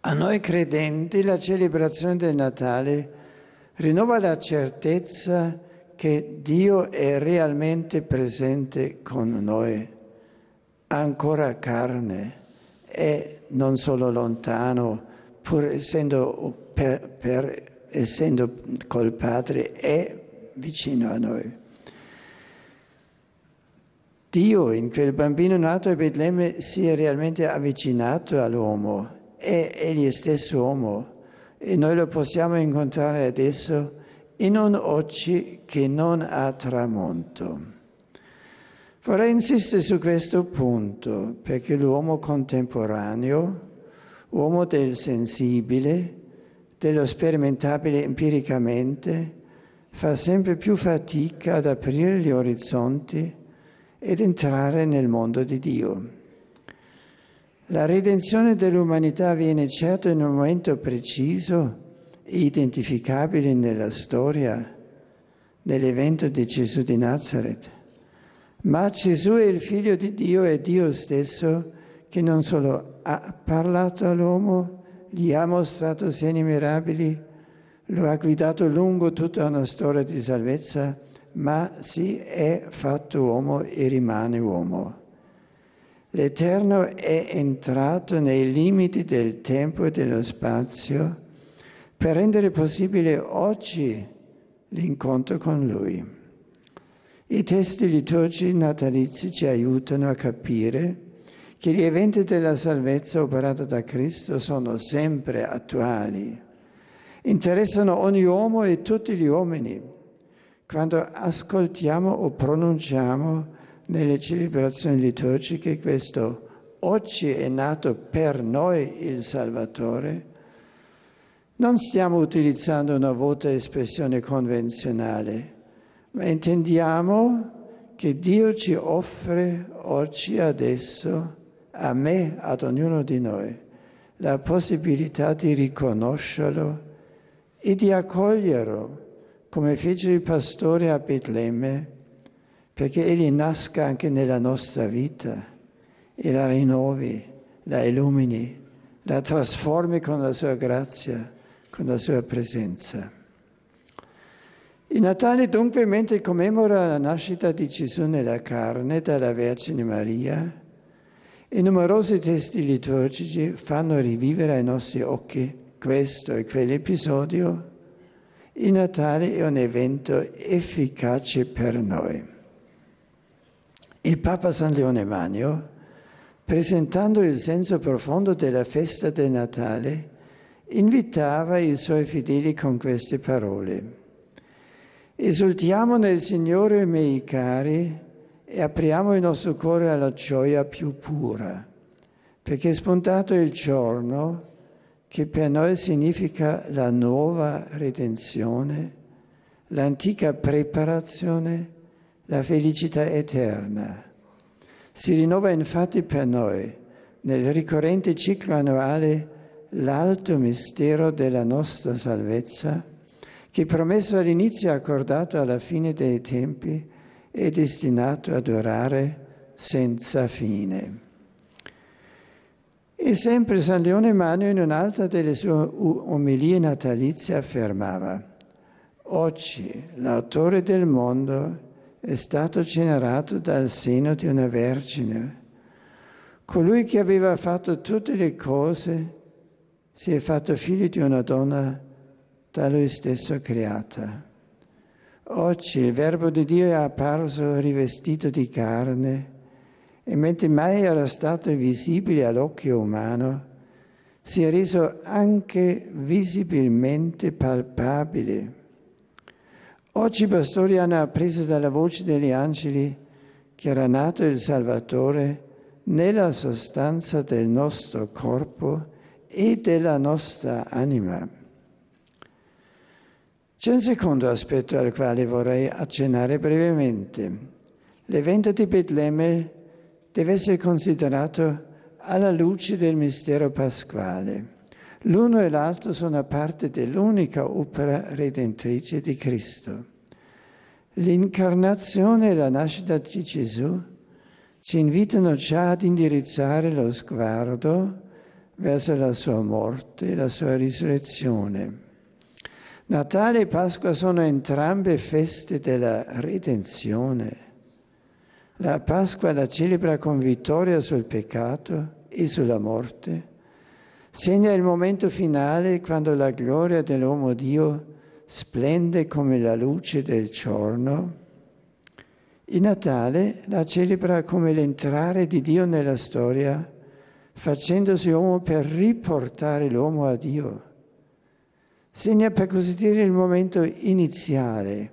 A noi credenti la celebrazione del Natale rinnova la certezza che Dio è realmente presente con noi, ancora carne, è non solo lontano, pur essendo, per, per, essendo col Padre, è vicino a noi. Dio in quel bambino nato a Betlemme si è realmente avvicinato all'uomo è egli stesso uomo e noi lo possiamo incontrare adesso in un oggi che non ha tramonto. Vorrei insistere su questo punto perché l'uomo contemporaneo, uomo del sensibile, dello sperimentabile empiricamente, fa sempre più fatica ad aprire gli orizzonti ed entrare nel mondo di Dio. La redenzione dell'umanità avviene certo in un momento preciso identificabile nella storia, nell'evento di Gesù di Nazareth. Ma Gesù è il figlio di Dio e Dio stesso che non solo ha parlato all'uomo, gli ha mostrato segni mirabili, lo ha guidato lungo tutta una storia di salvezza, ma si è fatto uomo e rimane uomo. L'Eterno è entrato nei limiti del tempo e dello spazio per rendere possibile oggi l'incontro con Lui. I testi liturgici natalizi ci aiutano a capire che gli eventi della salvezza operata da Cristo sono sempre attuali, interessano ogni uomo e tutti gli uomini. Quando ascoltiamo o pronunciamo nelle celebrazioni liturgiche questo oggi è nato per noi il Salvatore, non stiamo utilizzando una vuota espressione convenzionale, ma intendiamo che Dio ci offre oggi, adesso, a me, ad ognuno di noi, la possibilità di riconoscerlo e di accoglierlo, come fece il pastore a Betlemme perché Egli nasca anche nella nostra vita e la rinnovi, la illumini, la trasformi con la sua grazia, con la sua presenza. Il Natale dunque, mentre commemora la nascita di Gesù nella carne dalla Vergine Maria, i numerosi testi liturgici fanno rivivere ai nostri occhi questo e quell'episodio. Il Natale è un evento efficace per noi. Il Papa San Leone Magno, presentando il senso profondo della festa del Natale, invitava i suoi fedeli con queste parole. Esultiamo nel Signore, miei cari, e apriamo il nostro cuore alla gioia più pura, perché è spuntato il giorno che per noi significa la nuova redenzione, l'antica preparazione, la felicità eterna. Si rinnova infatti per noi nel ricorrente ciclo annuale l'alto mistero della nostra salvezza, che promesso all'inizio e accordato alla fine dei tempi è destinato a durare senza fine. E sempre San Leone Magno in un'altra delle sue omelie natalizie affermava, oggi l'autore del mondo è stato generato dal seno di una vergine. Colui che aveva fatto tutte le cose si è fatto figlio di una donna da lui stesso creata. Oggi il Verbo di Dio è apparso rivestito di carne e mentre mai era stato visibile all'occhio umano, si è reso anche visibilmente palpabile. Oggi i pastori hanno appreso dalla voce degli angeli che era nato il Salvatore nella sostanza del nostro corpo e della nostra anima. C'è un secondo aspetto al quale vorrei accennare brevemente. L'evento di Betlemme deve essere considerato alla luce del mistero pasquale. L'uno e l'altro sono parte dell'unica opera redentrice di Cristo. L'incarnazione e la nascita di Gesù ci invitano già ad indirizzare lo sguardo verso la sua morte e la sua risurrezione. Natale e Pasqua sono entrambe feste della redenzione. La Pasqua la celebra con vittoria sul peccato e sulla morte. Segna il momento finale quando la gloria dell'uomo Dio splende come la luce del giorno. Il Natale la celebra come l'entrare di Dio nella storia, facendosi uomo per riportare l'uomo a Dio segna per così dire il momento iniziale,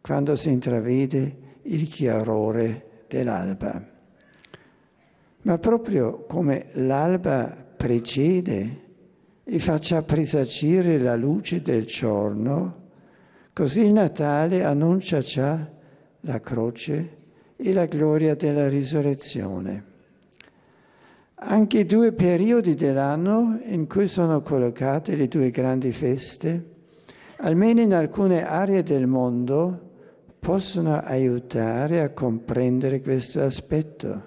quando si intravede il chiarore dell'alba. Ma proprio come l'alba precede e faccia presagire la luce del giorno, così il Natale annuncia già la croce e la gloria della risurrezione. Anche i due periodi dell'anno in cui sono collocate le due grandi feste, almeno in alcune aree del mondo, possono aiutare a comprendere questo aspetto.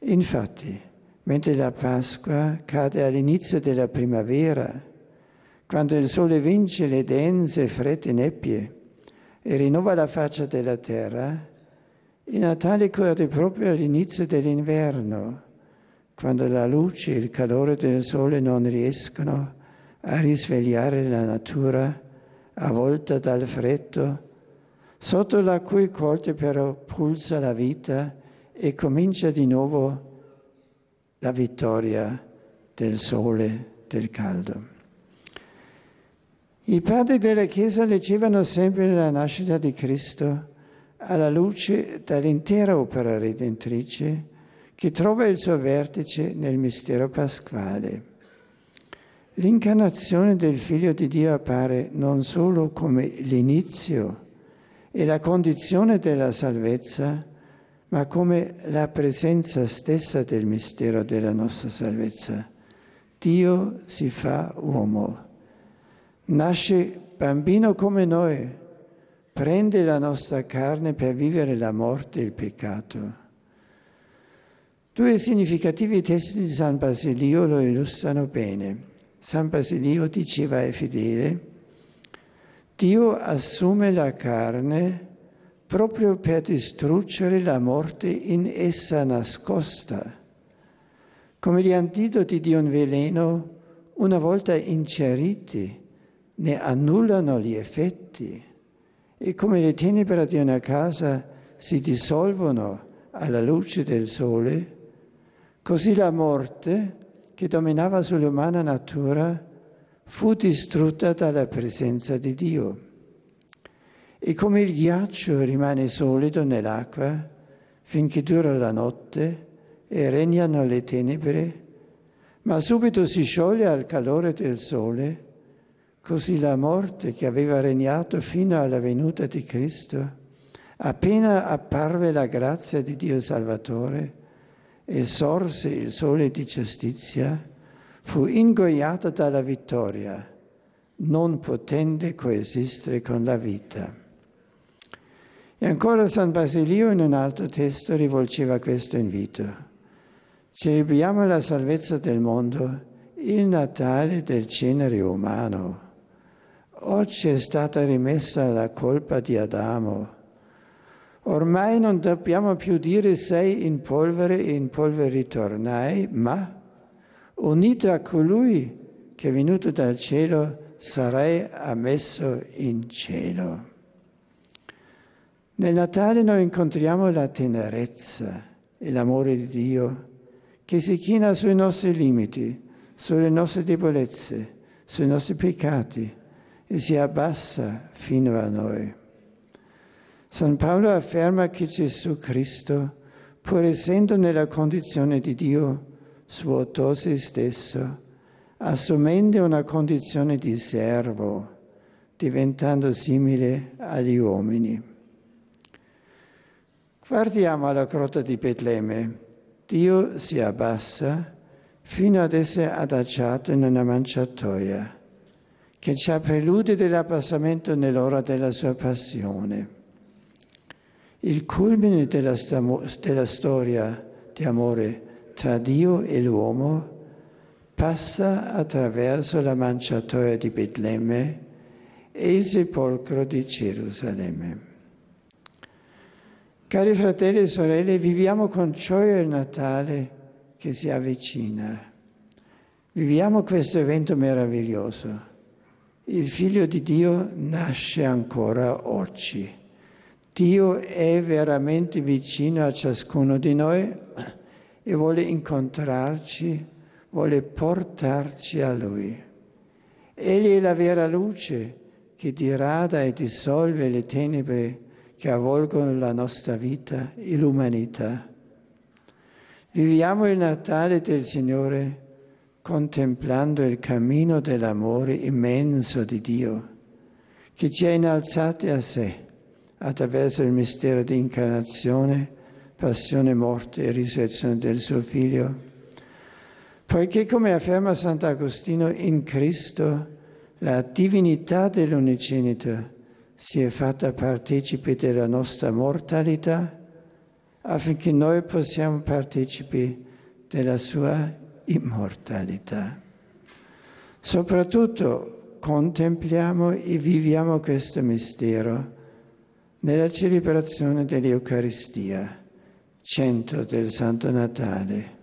Infatti, mentre la Pasqua cade all'inizio della primavera, quando il sole vince le dense fredde nebbie e rinnova la faccia della terra, il Natale cade proprio all'inizio dell'inverno quando la luce e il calore del sole non riescono a risvegliare la natura avvolta dal freddo, sotto la cui corte però pulsa la vita e comincia di nuovo la vittoria del sole, del caldo. I padri della Chiesa leggevano sempre la nascita di Cristo alla luce dell'intera opera redentrice che trova il suo vertice nel mistero pasquale. L'incarnazione del Figlio di Dio appare non solo come l'inizio e la condizione della salvezza, ma come la presenza stessa del mistero della nostra salvezza. Dio si fa uomo, nasce bambino come noi, prende la nostra carne per vivere la morte e il peccato Due significativi testi di San Basilio lo illustrano bene. San Basilio diceva ai fedeli, Dio assume la carne proprio per distruggere la morte in essa nascosta. Come gli antidoti di un veleno, una volta inceriti, ne annullano gli effetti e come le tenebre di una casa si dissolvono alla luce del sole, Così la morte, che dominava sull'umana natura, fu distrutta dalla presenza di Dio. E come il ghiaccio rimane solido nell'acqua finché dura la notte e regnano le tenebre, ma subito si scioglie al calore del sole, così la morte che aveva regnato fino alla venuta di Cristo, appena apparve la grazia di Dio Salvatore e sorse il sole di giustizia, fu ingoiata dalla vittoria, non potendo coesistere con la vita. E ancora San Basilio in un altro testo rivolgeva questo invito. Celebriamo la salvezza del mondo, il Natale del genere umano. Oggi è stata rimessa la colpa di Adamo. Ormai non dobbiamo più dire sei in polvere e in polvere ritornai, ma unito a colui che è venuto dal cielo sarai ammesso in cielo. Nel Natale noi incontriamo la tenerezza e l'amore di Dio che si china sui nostri limiti, sulle nostre debolezze, sui nostri peccati e si abbassa fino a noi. San Paolo afferma che Gesù Cristo, pur essendo nella condizione di Dio, svuotò se stesso, assumendo una condizione di servo, diventando simile agli uomini. Guardiamo alla grotta di Betlemme. Dio si abbassa fino ad essere adagiato in una manciatoia che ci ha prelude dell'abbassamento nell'ora della sua passione. Il culmine della, della storia di amore tra Dio e l'uomo passa attraverso la manciatoia di Betlemme e il sepolcro di Gerusalemme. Cari fratelli e sorelle, viviamo con gioia il Natale che si avvicina. Viviamo questo evento meraviglioso. Il figlio di Dio nasce ancora oggi. Dio è veramente vicino a ciascuno di noi e vuole incontrarci, vuole portarci a Lui. Egli è la vera luce che dirada e dissolve le tenebre che avvolgono la nostra vita e l'umanità. Viviamo il Natale del Signore contemplando il cammino dell'amore immenso di Dio, che ci ha innalzati a sé attraverso il mistero di incarnazione, passione, morte e risurrezione del suo Figlio. Poiché, come afferma Sant'Agostino, in Cristo la divinità dell'unigenito si è fatta partecipe della nostra mortalità affinché noi possiamo partecipi della sua immortalità. Soprattutto contempliamo e viviamo questo mistero nella celebrazione dell'Eucaristia, centro del Santo Natale.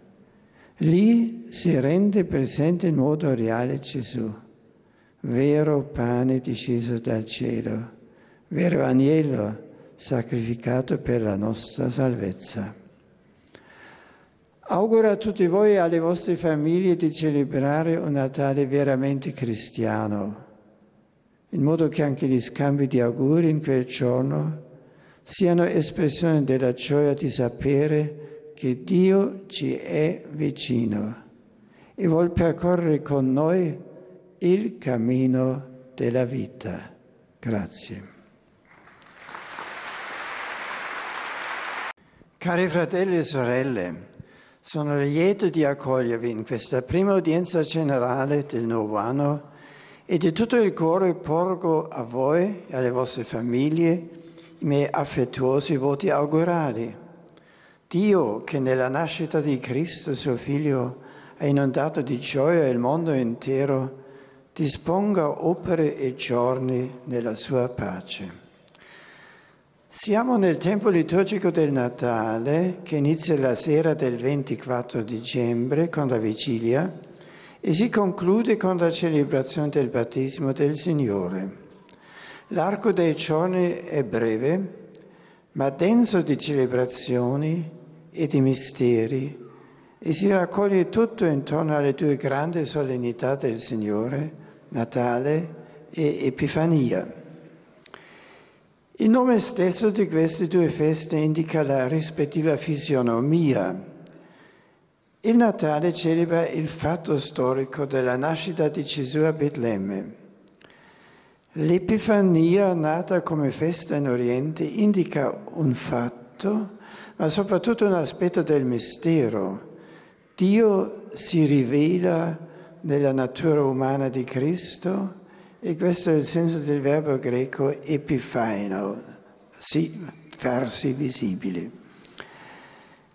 Lì si rende presente in modo reale Gesù, vero pane disceso dal cielo vero agnello sacrificato per la nostra salvezza. Auguro a tutti voi e alle vostre famiglie di celebrare un Natale veramente cristiano, in modo che anche gli scambi di auguri in quel giorno siano espressione della gioia di sapere che Dio ci è vicino e vuol percorrere con noi il cammino della vita. Grazie. Cari fratelli e sorelle, sono lieto di accogliervi in questa prima udienza generale del nuovo anno e di tutto il cuore porgo a voi e alle vostre famiglie i miei affettuosi voti augurali. Dio, che nella nascita di Cristo, suo Figlio, ha inondato di gioia il mondo intero, disponga opere e giorni nella sua pace. Siamo nel tempo liturgico del Natale che inizia la sera del 24 dicembre con la vigilia e si conclude con la celebrazione del battesimo del Signore. L'arco dei giorni è breve, ma denso di celebrazioni e di misteri e si raccoglie tutto intorno alle due grandi solennità del Signore, Natale e Epifania. Il nome stesso di queste due feste indica la rispettiva fisionomia. Il Natale celebra il fatto storico della nascita di Gesù a Betlemme. L'Epifania, nata come festa in Oriente, indica un fatto, ma soprattutto un aspetto del mistero. Dio si rivela nella natura umana di Cristo e questo è il senso del verbo greco epifaino, sì, farsi visibili.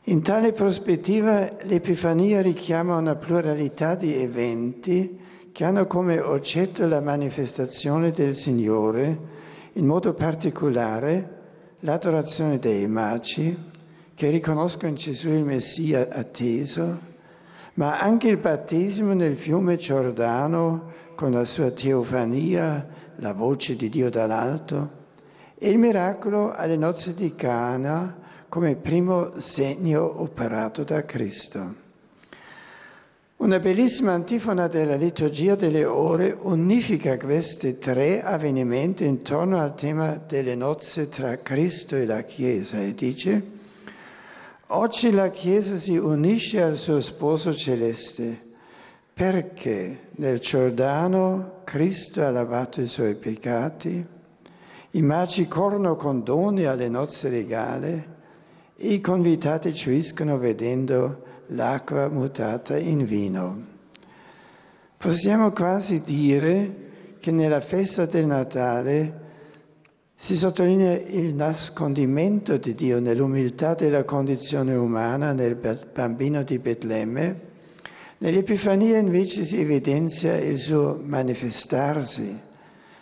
In tale prospettiva l'Epifania richiama una pluralità di eventi che hanno come oggetto la manifestazione del Signore, in modo particolare l'adorazione dei magi che riconoscono in Gesù il Messia atteso, ma anche il battesimo nel fiume Giordano con la sua teofania, la voce di Dio dall'alto, e il miracolo alle nozze di Cana come primo segno operato da Cristo. Una bellissima antifona della liturgia delle ore unifica questi tre avvenimenti intorno al tema delle nozze tra Cristo e la Chiesa e dice, oggi la Chiesa si unisce al suo sposo celeste perché nel Giordano Cristo ha lavato i suoi peccati, i magi corrono con doni alle nozze regale i convitati gioiscono vedendo l'acqua mutata in vino. Possiamo quasi dire che nella festa del Natale si sottolinea il nascondimento di Dio nell'umiltà della condizione umana nel bambino di Betlemme Nell'Epifania invece si evidenzia il suo manifestarsi,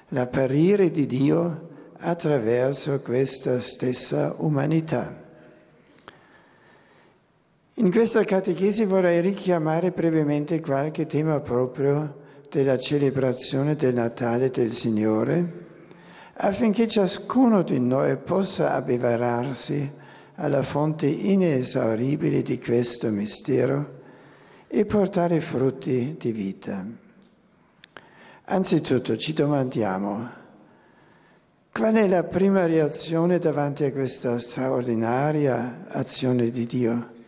l'apparire di Dio attraverso questa stessa umanità. In questa catechesi vorrei richiamare brevemente qualche tema proprio della celebrazione del Natale del Signore, affinché ciascuno di noi possa abbeverarsi alla fonte inesauribile di questo mistero e portare frutti di vita. Anzitutto ci domandiamo qual è la prima reazione davanti a questa straordinaria azione di Dio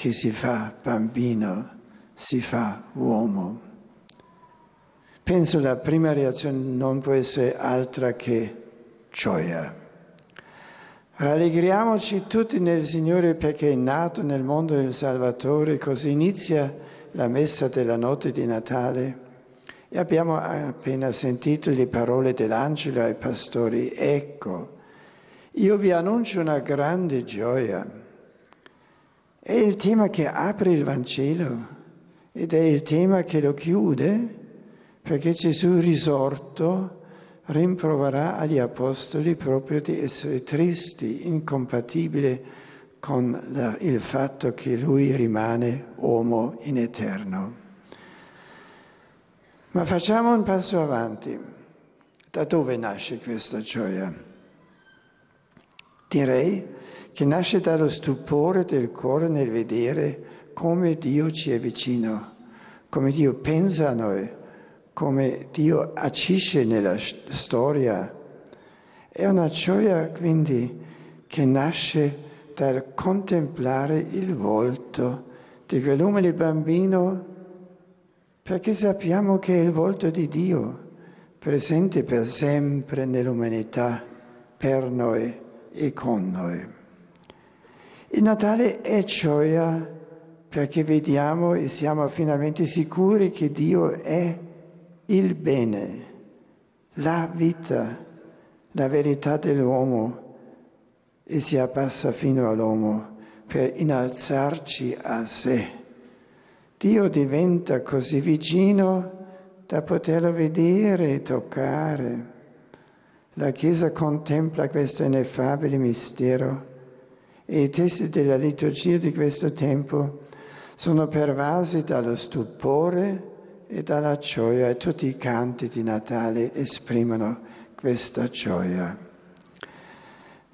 che si fa bambino, si fa uomo. Penso la prima reazione non può essere altra che gioia. Rallegriamoci tutti nel Signore perché è nato nel mondo il Salvatore, così inizia la messa della notte di Natale e abbiamo appena sentito le parole dell'angelo ai pastori, ecco, io vi annuncio una grande gioia. È il tema che apre il Vangelo ed è il tema che lo chiude perché Gesù risorto rimproverà agli apostoli proprio di essere tristi, incompatibili con la, il fatto che lui rimane uomo in eterno. Ma facciamo un passo avanti. Da dove nasce questa gioia? Direi che nasce dallo stupore del cuore nel vedere come Dio ci è vicino, come Dio pensa a noi, come Dio agisce nella storia. È una gioia quindi che nasce dal contemplare il volto di quell'umile bambino perché sappiamo che è il volto di Dio, presente per sempre nell'umanità, per noi e con noi. Il Natale è gioia perché vediamo e siamo finalmente sicuri che Dio è il bene, la vita, la verità dell'uomo e si abbassa fino all'uomo per innalzarci a sé. Dio diventa così vicino da poterlo vedere e toccare. La Chiesa contempla questo ineffabile mistero e i testi della liturgia di questo tempo sono pervasi dallo stupore e dalla gioia e tutti i canti di Natale esprimono questa gioia.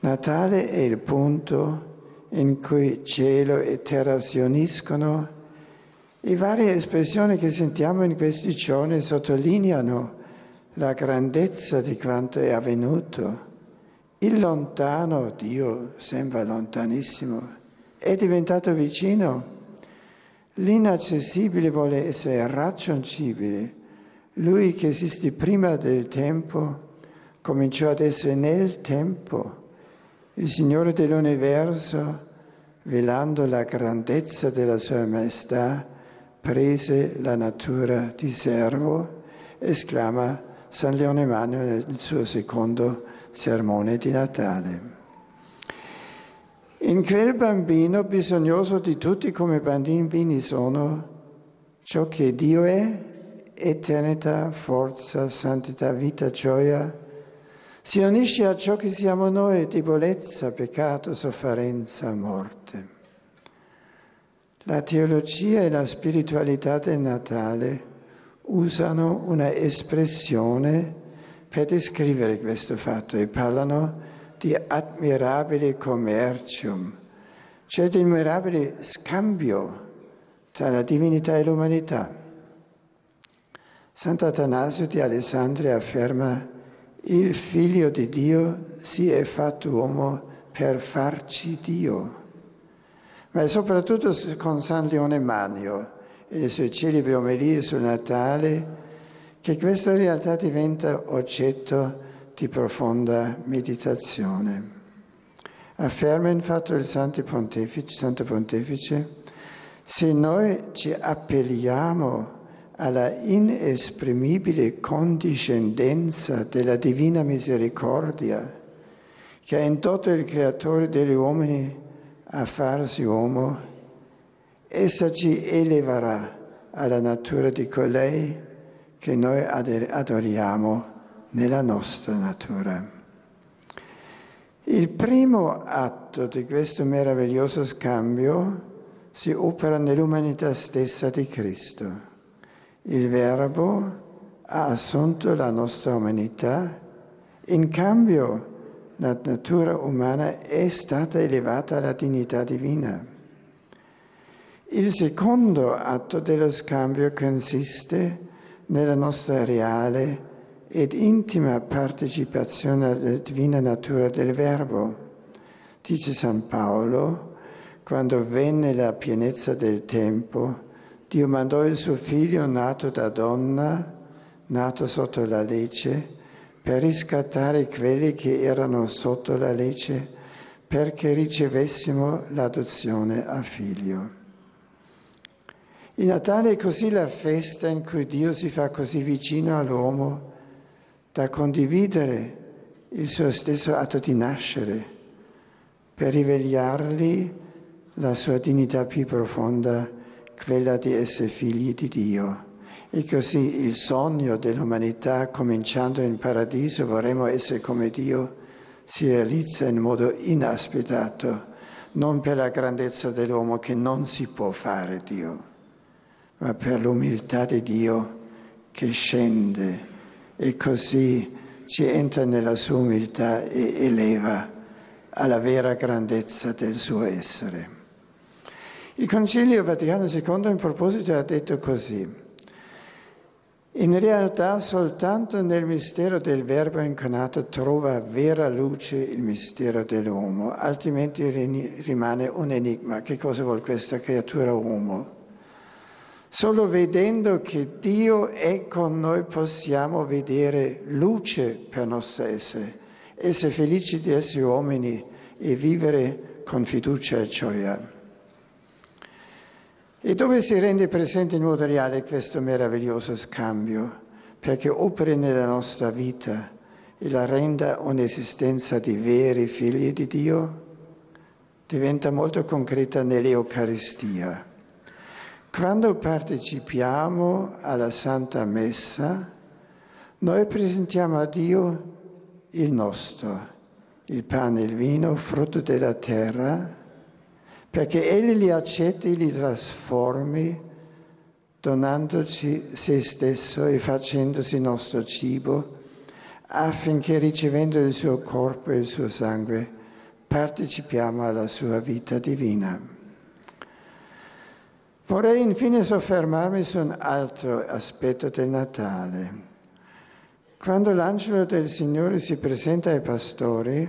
Natale è il punto in cui cielo e terra si uniscono e varie espressioni che sentiamo in questi giorni sottolineano la grandezza di quanto è avvenuto. Il lontano, Dio sembra lontanissimo, è diventato vicino. L'inaccessibile vuole essere raggiungibile. Lui che esiste prima del tempo cominciò ad essere nel tempo. Il Signore dell'universo, velando la grandezza della sua maestà, prese la natura di servo, esclama San Leone Magno nel suo secondo sermone di Natale. In quel bambino bisognoso di tutti come bambini sono, ciò che Dio è, eternità, forza, santità, vita, gioia, si unisce a ciò che siamo noi, debolezza, peccato, sofferenza, morte. La teologia e la spiritualità del Natale usano una espressione per descrivere questo fatto e parlano di admirabile commercium, cioè di admirabile scambio tra la divinità e l'umanità. Sant'Atanasio di Alessandria afferma il figlio di Dio si è fatto uomo per farci Dio. Ma soprattutto con San Leone Magno e le sue celebri omelie sul Natale, che questa realtà diventa oggetto di profonda meditazione. Afferma infatti il Santo Pontefice, Santo Pontefice se noi ci appelliamo alla inesprimibile condiscendenza della divina misericordia che ha indotto il creatore degli uomini a farsi uomo, essa ci eleverà alla natura di colei che noi adoriamo nella nostra natura. Il primo atto di questo meraviglioso scambio si opera nell'umanità stessa di Cristo. Il Verbo ha assunto la nostra umanità, in cambio la natura umana è stata elevata alla dignità divina. Il secondo atto dello scambio consiste nella nostra reale ed intima partecipazione alla divina natura del Verbo. Dice San Paolo, quando venne la pienezza del tempo, Dio mandò il suo figlio nato da donna, nato sotto la legge, per riscattare quelli che erano sotto la legge, perché ricevessimo l'adozione a figlio. Il Natale è così la festa in cui Dio si fa così vicino all'uomo da condividere il suo stesso atto di nascere, per rivegliargli la sua dignità più profonda quella di essere figli di Dio. E così il sogno dell'umanità, cominciando in paradiso, vorremmo essere come Dio, si realizza in modo inaspettato, non per la grandezza dell'uomo che non si può fare Dio, ma per l'umiltà di Dio che scende e così ci entra nella sua umiltà e eleva alla vera grandezza del suo essere. Il Concilio Vaticano II in proposito ha detto così, in realtà soltanto nel mistero del Verbo incarnato trova vera luce il mistero dell'uomo, altrimenti rimane un enigma. Che cosa vuole questa creatura uomo? Solo vedendo che Dio è con noi possiamo vedere luce per nostro essere, essere felici di essere uomini e vivere con fiducia e gioia. E dove si rende presente in modo reale questo meraviglioso scambio? Perché operi nella nostra vita e la renda un'esistenza di veri figli di Dio? Diventa molto concreta nell'Eucaristia. Quando partecipiamo alla Santa Messa, noi presentiamo a Dio il nostro, il pane e il vino, frutto della terra, perché Egli li accetti, li trasformi, donandoci se stesso e facendosi nostro cibo, affinché ricevendo il suo corpo e il suo sangue partecipiamo alla sua vita divina. Vorrei infine soffermarmi su un altro aspetto del Natale. Quando l'angelo del Signore si presenta ai pastori,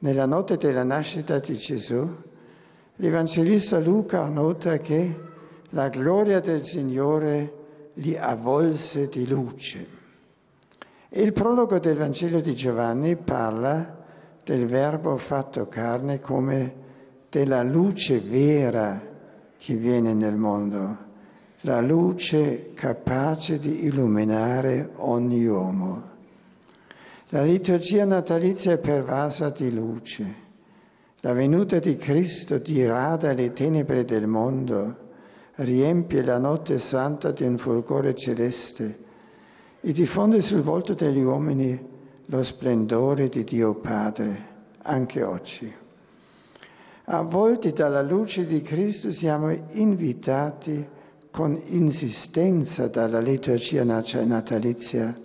nella notte della nascita di Gesù, l'Evangelista Luca nota che la gloria del Signore li avvolse di luce. Il prologo del Vangelo di Giovanni parla del Verbo fatto carne come della luce vera che viene nel mondo, la luce capace di illuminare ogni uomo. La liturgia natalizia è pervasa di luce. La venuta di Cristo dirada le tenebre del mondo, riempie la notte santa di un fulgore celeste e diffonde sul volto degli uomini lo splendore di Dio Padre, anche oggi. Avvolti dalla luce di Cristo siamo invitati con insistenza dalla liturgia natalizia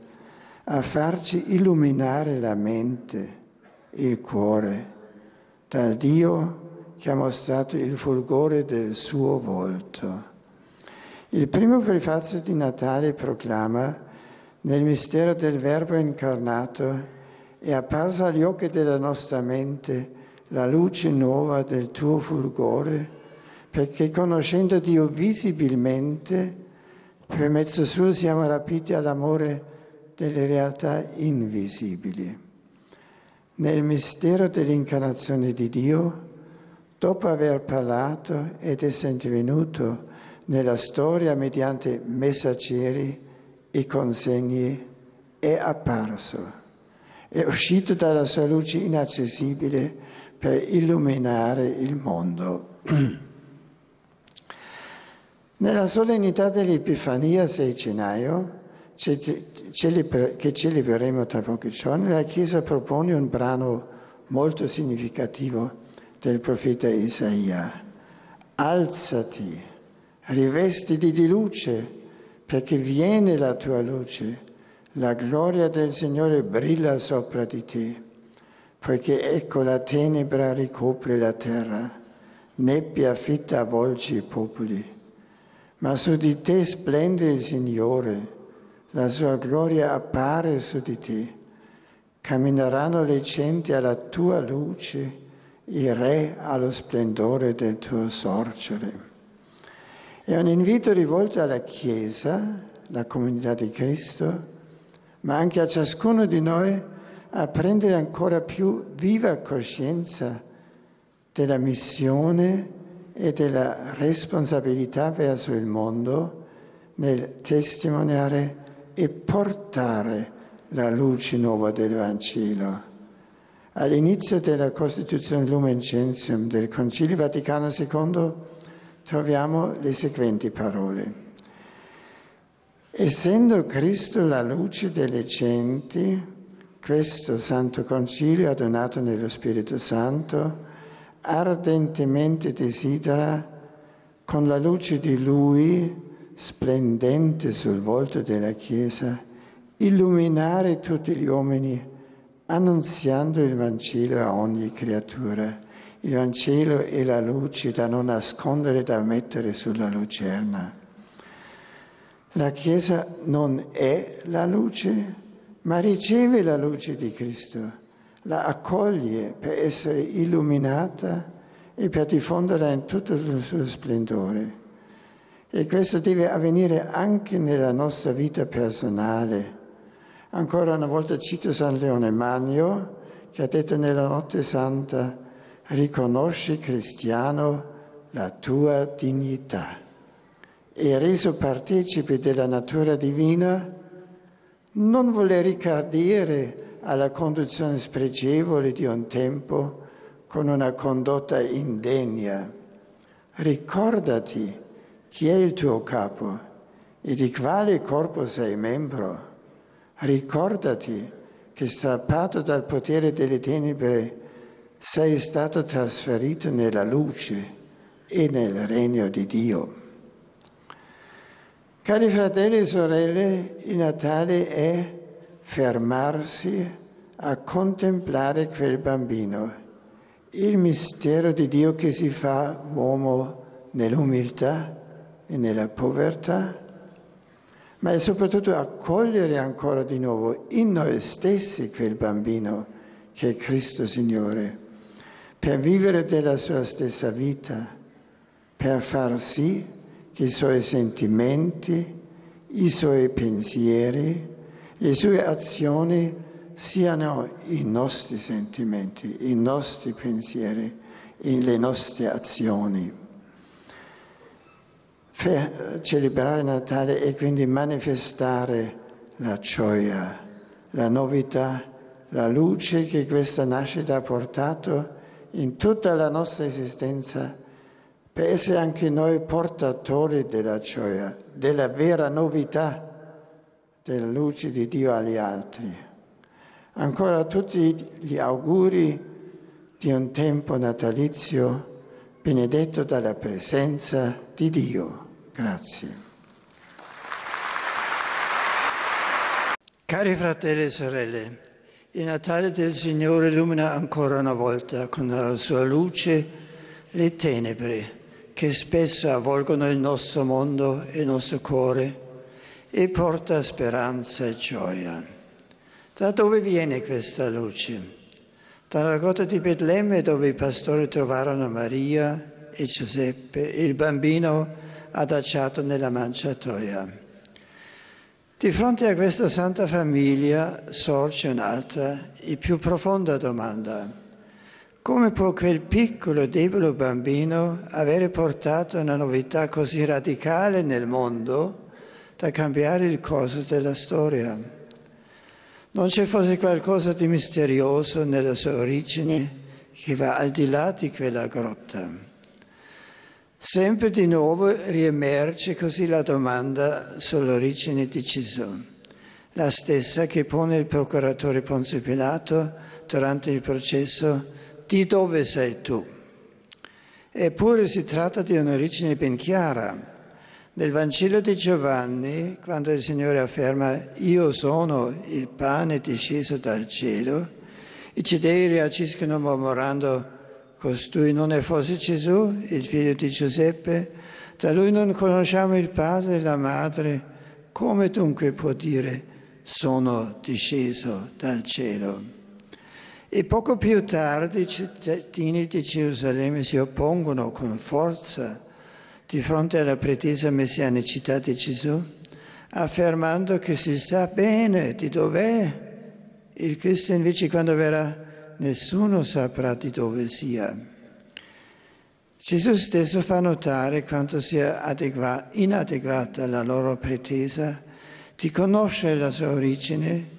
a farci illuminare la mente, il cuore, dal Dio che ha mostrato il fulgore del suo volto. Il primo prefazio di Natale proclama nel mistero del Verbo incarnato è apparsa agli occhi della nostra mente la luce nuova del tuo fulgore, perché conoscendo Dio visibilmente, per mezzo suo siamo rapiti all'amore delle realtà invisibili. Nel mistero dell'incarnazione di Dio, dopo aver parlato ed essere venuto nella storia mediante messaggeri e consegni, è apparso, è uscito dalla sua luce inaccessibile per illuminare il mondo. Nella solennità dell'Epifania 6 gennaio che celebreremo tra pochi giorni, la Chiesa propone un brano molto significativo del profeta Isaia. Alzati, rivestiti di luce, perché viene la tua luce, la gloria del Signore brilla sopra di te, poiché ecco la tenebra ricopre la terra, nebbia fitta avvolge i popoli, ma su di te splende il Signore la sua gloria appare su di te. Cammineranno le genti alla tua luce, i re allo splendore del tuo sorgere. È un invito rivolto alla Chiesa, la comunità di Cristo, ma anche a ciascuno di noi a prendere ancora più viva coscienza della missione e della responsabilità verso il mondo nel testimoniare e portare la luce nuova del Vangelo. All'inizio della Costituzione Lumen Gentium del Concilio Vaticano II troviamo le seguenti parole. Essendo Cristo la luce delle genti, questo Santo Concilio, adonato nello Spirito Santo, ardentemente desidera, con la luce di Lui, splendente sul volto della Chiesa, illuminare tutti gli uomini annunziando il Vangelo a ogni creatura. Il Vangelo è la luce da non nascondere, da mettere sulla lucerna. La Chiesa non è la luce, ma riceve la luce di Cristo, la accoglie per essere illuminata e per diffonderla in tutto il suo splendore. E questo deve avvenire anche nella nostra vita personale. Ancora una volta cito San Leone Magno che ha detto nella notte santa, riconosci cristiano la tua dignità e reso partecipe della natura divina, non vuole ricadere alla conduzione spregevole di un tempo con una condotta indegna. Ricordati chi è il tuo capo e di quale corpo sei membro. Ricordati che strappato dal potere delle tenebre sei stato trasferito nella luce e nel regno di Dio. Cari fratelli e sorelle, il Natale è fermarsi a contemplare quel bambino, il mistero di Dio che si fa uomo nell'umiltà e nella povertà, ma è soprattutto accogliere ancora di nuovo in noi stessi quel bambino che è Cristo Signore per vivere della sua stessa vita, per far sì i suoi sentimenti, i suoi pensieri, le sue azioni siano i nostri sentimenti, i nostri pensieri, le nostre azioni. Celebrare Natale e quindi manifestare la gioia, la novità, la luce che questa nascita ha portato in tutta la nostra esistenza per essere anche noi portatori della gioia, della vera novità della luce di Dio agli altri. Ancora tutti gli auguri di un tempo natalizio benedetto dalla presenza di Dio. Grazie. Cari fratelli e sorelle, il Natale del Signore illumina ancora una volta con la sua luce le tenebre che spesso avvolgono il nostro mondo e il nostro cuore e porta speranza e gioia. Da dove viene questa luce? Dalla grotta di Betlemme dove i pastori trovarono Maria e Giuseppe e il bambino adagiato nella manciatoia. Di fronte a questa santa famiglia sorge un'altra e più profonda domanda. Come può quel piccolo debole bambino avere portato una novità così radicale nel mondo da cambiare il corso della storia? Non c'è forse qualcosa di misterioso nella sua origine che va al di là di quella grotta? Sempre di nuovo riemerge così la domanda sull'origine di Gesù, la stessa che pone il procuratore Ponzio Pilato durante il processo di dove sei tu? Eppure si tratta di un'origine ben chiara. Nel Vangelo di Giovanni, quando il Signore afferma io sono il pane disceso dal cielo, i giudei reagiscono mormorando Costui non è forse Gesù, il figlio di Giuseppe? Da lui non conosciamo il padre e la madre. Come dunque può dire sono disceso dal cielo? E poco più tardi i cittadini di Gerusalemme si oppongono con forza di fronte alla pretesa messianicità di Gesù, affermando che si sa bene di dov'è. Il Cristo invece quando verrà nessuno saprà di dove sia. Gesù stesso fa notare quanto sia adegua, inadeguata la loro pretesa di conoscere la sua origine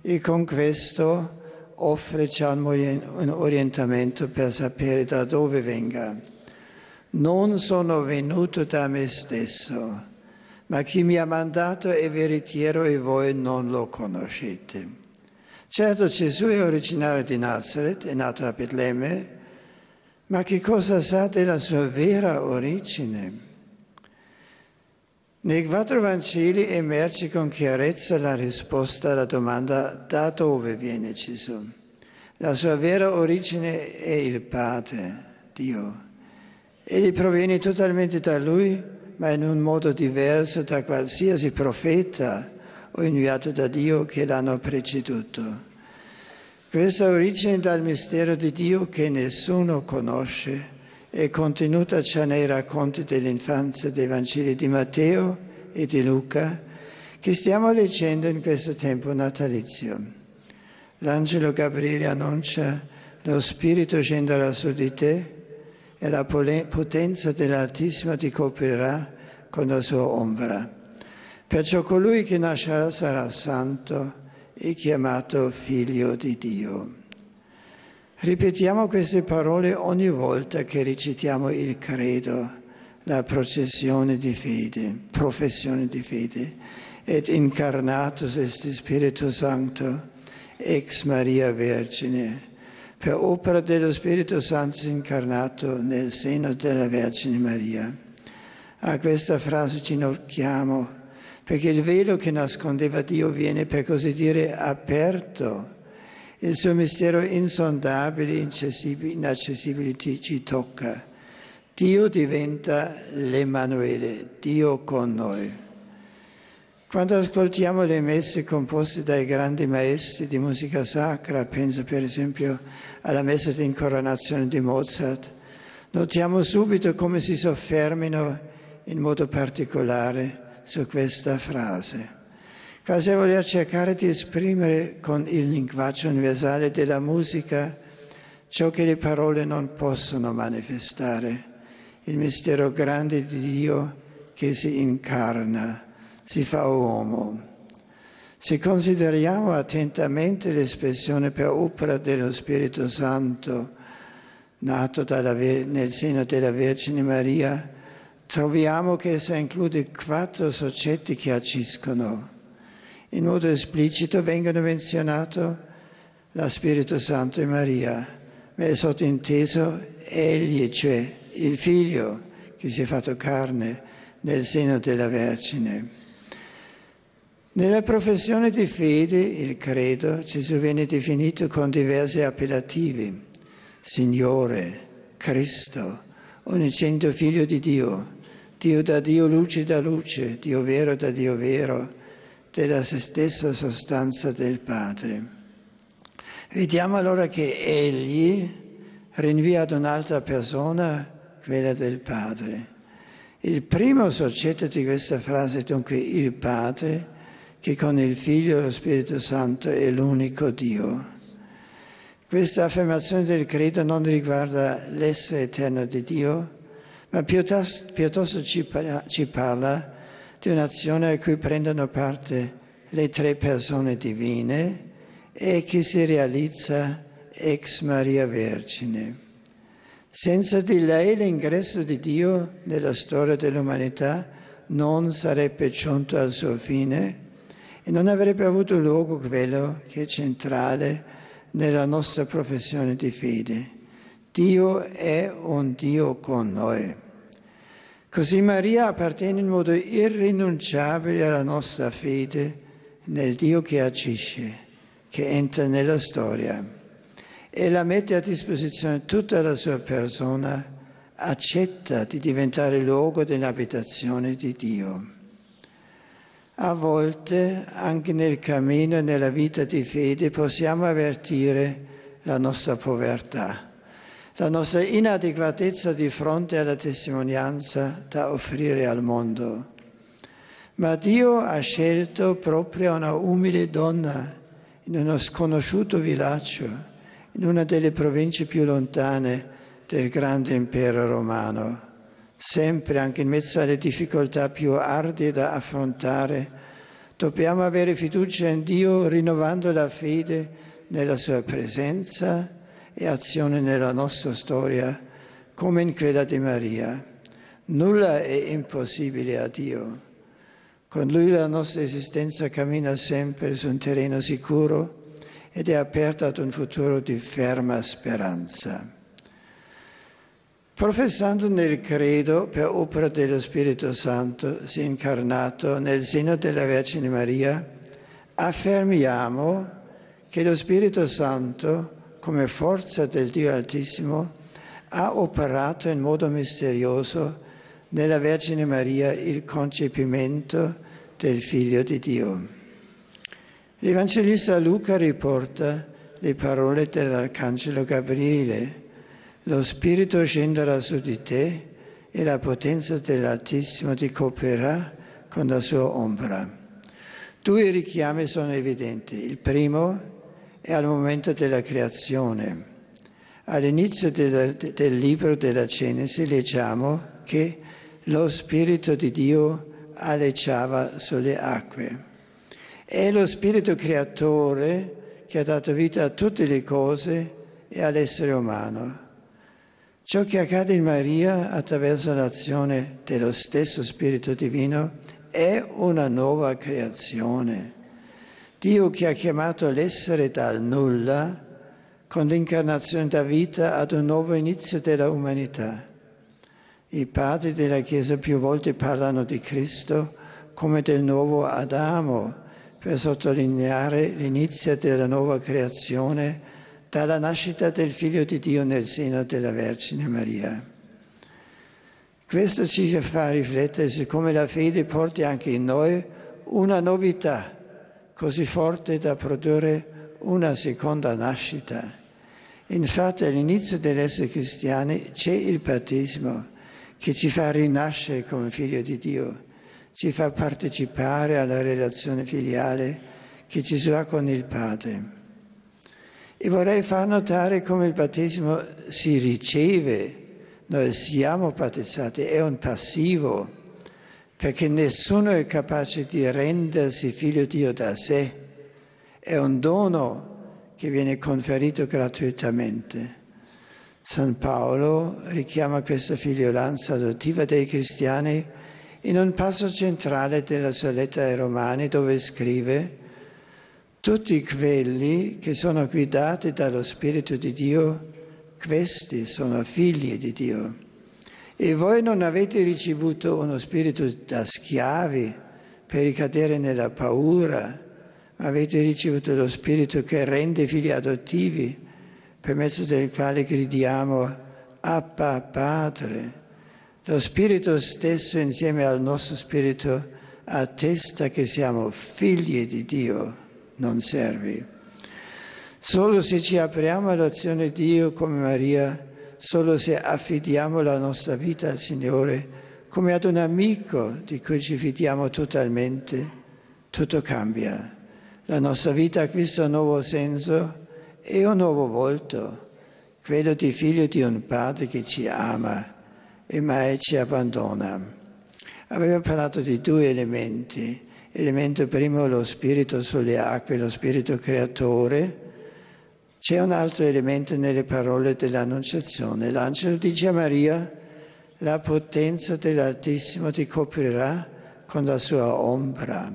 e con questo offre già un orientamento per sapere da dove venga. Non sono venuto da me stesso, ma chi mi ha mandato è veritiero e voi non lo conoscete. Certo Gesù è originario di Nazareth, è nato a Betlemme, ma che cosa sa della sua vera origine? Nei quattro Vangeli emerge con chiarezza la risposta alla domanda da dove viene Gesù. La sua vera origine è il Padre, Dio. Egli proviene totalmente da Lui, ma in un modo diverso da qualsiasi profeta o inviato da Dio che l'hanno preceduto. Questa origine dal mistero di Dio che nessuno conosce è contenuta già nei racconti dell'infanzia dei Vangeli di Matteo e di Luca che stiamo leggendo in questo tempo natalizio. L'angelo Gabriele annuncia lo Spirito scenderà su di te e la potenza dell'Altissimo ti coprirà con la sua ombra. Perciò colui che nascerà sarà santo e chiamato figlio di Dio. Ripetiamo queste parole ogni volta che recitiamo il credo, la processione di fede, professione di fede, et incarnatus est Spirito Santo, ex Maria Vergine, per opera dello Spirito Santo incarnato nel seno della Vergine Maria. A questa frase ci ginocchiamo perché il velo che nascondeva Dio viene per così dire aperto. Il suo mistero insondabile, inaccessibile ci tocca. Dio diventa l'Emanuele, Dio con noi. Quando ascoltiamo le messe composte dai grandi maestri di musica sacra, penso per esempio alla messa di incoronazione di Mozart, notiamo subito come si soffermino in modo particolare su questa frase. A voler cercare di esprimere con il linguaggio universale della musica ciò che le parole non possono manifestare, il mistero grande di Dio che si incarna si fa uomo. Se consideriamo attentamente l'espressione per opera dello Spirito Santo, nato dalla, nel seno della Vergine Maria, troviamo che essa include quattro soggetti che agiscono. In modo esplicito vengono menzionati lo Spirito Santo e Maria, ma è sottinteso egli, cioè il figlio che si è fatto carne nel seno della Vergine. Nella professione di fede, il credo, Gesù viene definito con diversi appellativi, Signore, Cristo, unicento figlio di Dio, Dio da Dio, luce da luce, Dio vero da Dio vero, della stessa sostanza del Padre. Vediamo allora che Egli rinvia ad un'altra persona, quella del Padre. Il primo soggetto di questa frase è dunque il Padre, che con il Figlio e lo Spirito Santo è l'unico Dio. Questa affermazione del credo non riguarda l'essere eterno di Dio, ma piuttosto, piuttosto ci, parla di un'azione a cui prendono parte le tre persone divine e che si realizza ex Maria Vergine. Senza di lei l'ingresso di Dio nella storia dell'umanità non sarebbe giunto al suo fine e non avrebbe avuto luogo quello che è centrale nella nostra professione di fede. Dio è un Dio con noi. Così Maria appartiene in modo irrinunciabile alla nostra fede nel Dio che agisce, che entra nella storia e la mette a disposizione tutta la sua persona, accetta di diventare luogo dell'abitazione di Dio. A volte, anche nel cammino e nella vita di fede, possiamo avvertire la nostra povertà, la nostra inadeguatezza di fronte alla testimonianza da offrire al mondo. Ma Dio ha scelto proprio una umile donna in uno sconosciuto villaggio, in una delle province più lontane del grande impero romano sempre anche in mezzo alle difficoltà più ardie da affrontare, dobbiamo avere fiducia in Dio rinnovando la fede nella sua presenza e azione nella nostra storia come in quella di Maria. Nulla è impossibile a Dio. Con Lui la nostra esistenza cammina sempre su un terreno sicuro ed è aperta ad un futuro di ferma speranza. Professando nel credo per opera dello Spirito Santo, si è incarnato nel seno della Vergine Maria, affermiamo che lo Spirito Santo, come forza del Dio Altissimo, ha operato in modo misterioso nella Vergine Maria il concepimento del Figlio di Dio. L'Evangelista Luca riporta le parole dell'Arcangelo Gabriele lo Spirito scenderà su di te e la potenza dell'Altissimo ti coprirà con la sua ombra. Due richiami sono evidenti. Il primo è al momento della creazione. All'inizio del, del libro della Genesi leggiamo che lo Spirito di Dio aleggiava sulle acque. È lo Spirito creatore che ha dato vita a tutte le cose e all'essere umano. Ciò che accade in Maria attraverso l'azione dello stesso Spirito Divino è una nuova creazione. Dio che ha chiamato l'essere dal nulla con l'incarnazione da vita ad un nuovo inizio della umanità. I padri della Chiesa più volte parlano di Cristo come del nuovo Adamo per sottolineare l'inizio della nuova creazione dalla nascita del Figlio di Dio nel seno della Vergine Maria. Questo ci fa riflettere su come la fede porti anche in noi una novità così forte da produrre una seconda nascita. Infatti all'inizio dell'essere cristiani c'è il battesimo che ci fa rinascere come figlio di Dio, ci fa partecipare alla relazione filiale che Gesù ha con il Padre. E vorrei far notare come il battesimo si riceve, noi siamo battezzati, è un passivo, perché nessuno è capace di rendersi figlio di Dio da sé, è un dono che viene conferito gratuitamente. San Paolo richiama questa figliolanza adottiva dei cristiani in un passo centrale della sua lettera ai Romani dove scrive tutti quelli che sono guidati dallo Spirito di Dio, questi sono figli di Dio. E voi non avete ricevuto uno spirito da schiavi per ricadere nella paura, ma avete ricevuto lo spirito che rende figli adottivi, per mezzo del quale gridiamo Appa Padre. Lo spirito stesso insieme al nostro spirito attesta che siamo figli di Dio non servi. Solo se ci apriamo all'azione di Dio come Maria, solo se affidiamo la nostra vita al Signore come ad un amico di cui ci fidiamo totalmente, tutto cambia. La nostra vita acquista un nuovo senso e un nuovo volto, quello di figlio di un padre che ci ama e mai ci abbandona. Abbiamo parlato di due elementi, elemento primo lo spirito sulle acque, lo spirito creatore. C'è un altro elemento nelle parole dell'Annunciazione. L'angelo dice a Maria, la potenza dell'Altissimo ti coprirà con la sua ombra.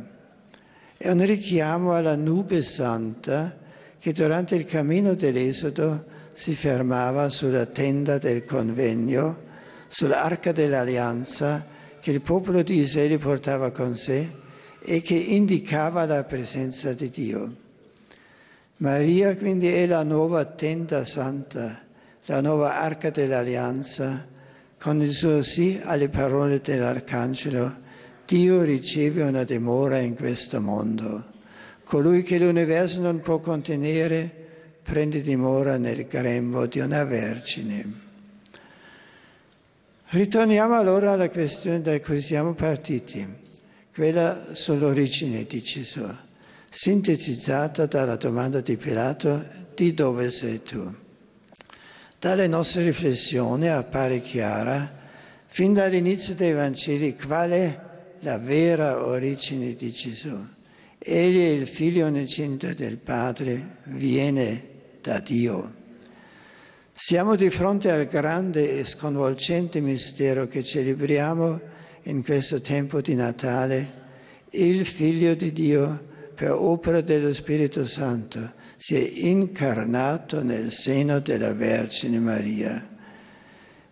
È un richiamo alla nube santa che durante il cammino dell'Esodo si fermava sulla tenda del convegno, sull'arca dell'alleanza che il popolo di Israele portava con sé e che indicava la presenza di Dio. Maria quindi è la nuova tenda santa, la nuova arca dell'alleanza, con il suo sì alle parole dell'Arcangelo, Dio riceve una dimora in questo mondo. Colui che l'universo non può contenere prende dimora nel grembo di una vergine. Ritorniamo allora alla questione da cui siamo partiti quella sull'origine di Gesù, sintetizzata dalla domanda di Pilato di dove sei tu. Dalle nostre riflessioni appare chiara, fin dall'inizio dei Vangeli, qual è la vera origine di Gesù. Egli è il figlio unigenito del Padre, viene da Dio. Siamo di fronte al grande e sconvolgente mistero che celebriamo in questo tempo di Natale, il Figlio di Dio, per opera dello Spirito Santo, si è incarnato nel seno della Vergine Maria.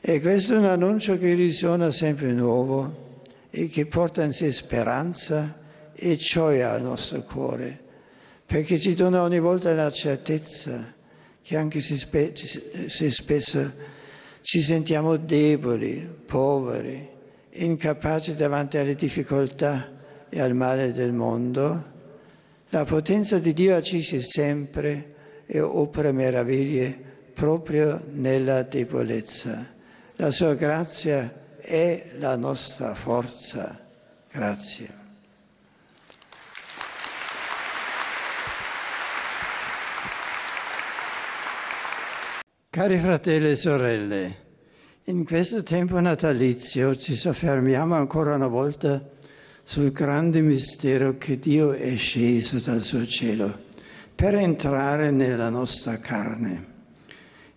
E questo è un annuncio che risuona sempre nuovo e che porta in sé speranza e gioia al nostro cuore, perché ci dona ogni volta la certezza che anche se, spe- se spesso ci sentiamo deboli, poveri, incapaci davanti alle difficoltà e al male del mondo, la potenza di Dio agisce sempre e opera meraviglie proprio nella debolezza. La sua grazia è la nostra forza. Grazie. Cari fratelli e sorelle, in questo tempo natalizio ci soffermiamo ancora una volta sul grande mistero che Dio è sceso dal suo cielo per entrare nella nostra carne.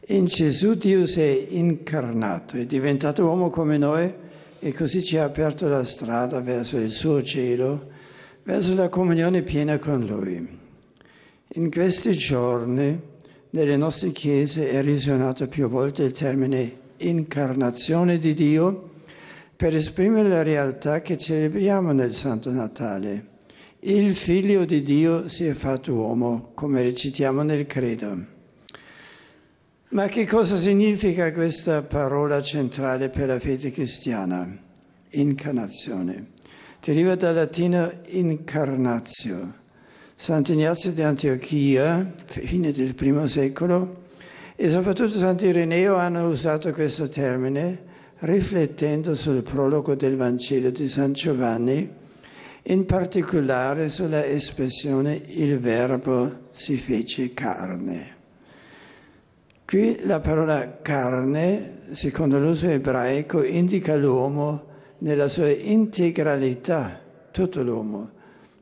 In Gesù Dio si è incarnato, è diventato uomo come noi e così ci ha aperto la strada verso il suo cielo, verso la comunione piena con Lui. In questi giorni nelle nostre chiese è risuonato più volte il termine incarnazione di Dio per esprimere la realtà che celebriamo nel Santo Natale. Il Figlio di Dio si è fatto uomo, come recitiamo nel Credo. Ma che cosa significa questa parola centrale per la fede cristiana? Incarnazione. deriva dal latino incarnatio. Sant'Ignazio di Antiochia, fine del primo secolo, e soprattutto Sant'Ireneo hanno usato questo termine riflettendo sul prologo del Vangelo di San Giovanni, in particolare sulla espressione il verbo si fece carne. Qui la parola carne, secondo l'uso ebraico, indica l'uomo nella sua integralità, tutto l'uomo,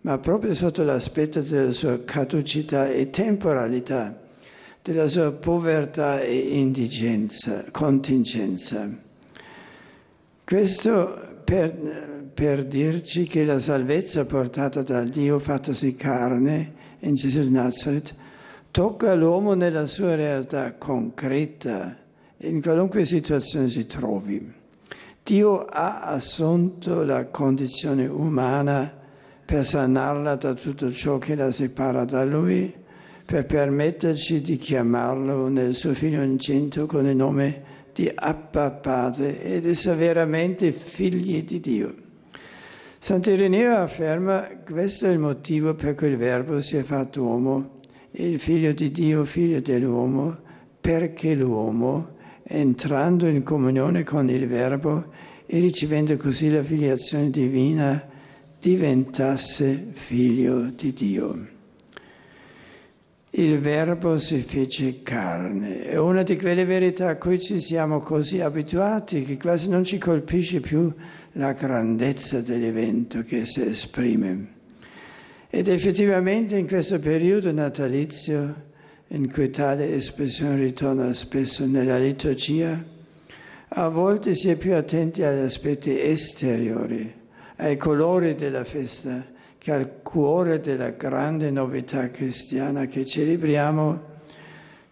ma proprio sotto l'aspetto della sua caducità e temporalità, della sua povertà e indigenza, contingenza. Questo per, per dirci che la salvezza portata dal Dio fattosi carne in Gesù di Nazareth tocca l'uomo nella sua realtà concreta, in qualunque situazione si trovi. Dio ha assunto la condizione umana per sanarla da tutto ciò che la separa da Lui, per permetterci di chiamarlo nel suo figlio incinto con il nome di Abba Padre ed essere veramente figli di Dio. Sant'Ireneo afferma questo è il motivo per cui il Verbo si è fatto uomo il figlio di Dio, figlio dell'uomo, perché l'uomo, entrando in comunione con il Verbo e ricevendo così la filiazione divina, diventasse figlio di Dio. Il Verbo si fece carne. È una di quelle verità a cui ci siamo così abituati che quasi non ci colpisce più la grandezza dell'evento che si esprime. Ed effettivamente in questo periodo natalizio, in cui tale espressione ritorna spesso nella liturgia, a volte si è più attenti agli aspetti esteriori, ai colori della festa, che al cuore della grande novità cristiana che celebriamo,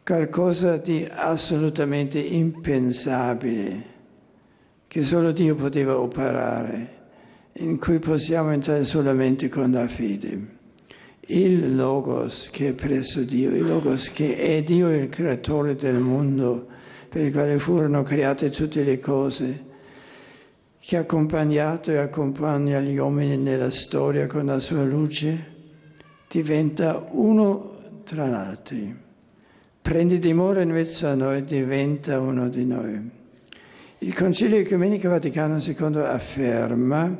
qualcosa di assolutamente impensabile, che solo Dio poteva operare in cui possiamo entrare solamente con la fede. Il Logos che è presso Dio, il Logos che è Dio il creatore del mondo, per il quale furono create tutte le cose, che ha accompagnato e accompagna gli uomini nella storia con la sua luce, diventa uno tra l'altro. Prende dimora in mezzo a noi, diventa uno di noi. Il Concilio Ecumenico Vaticano II afferma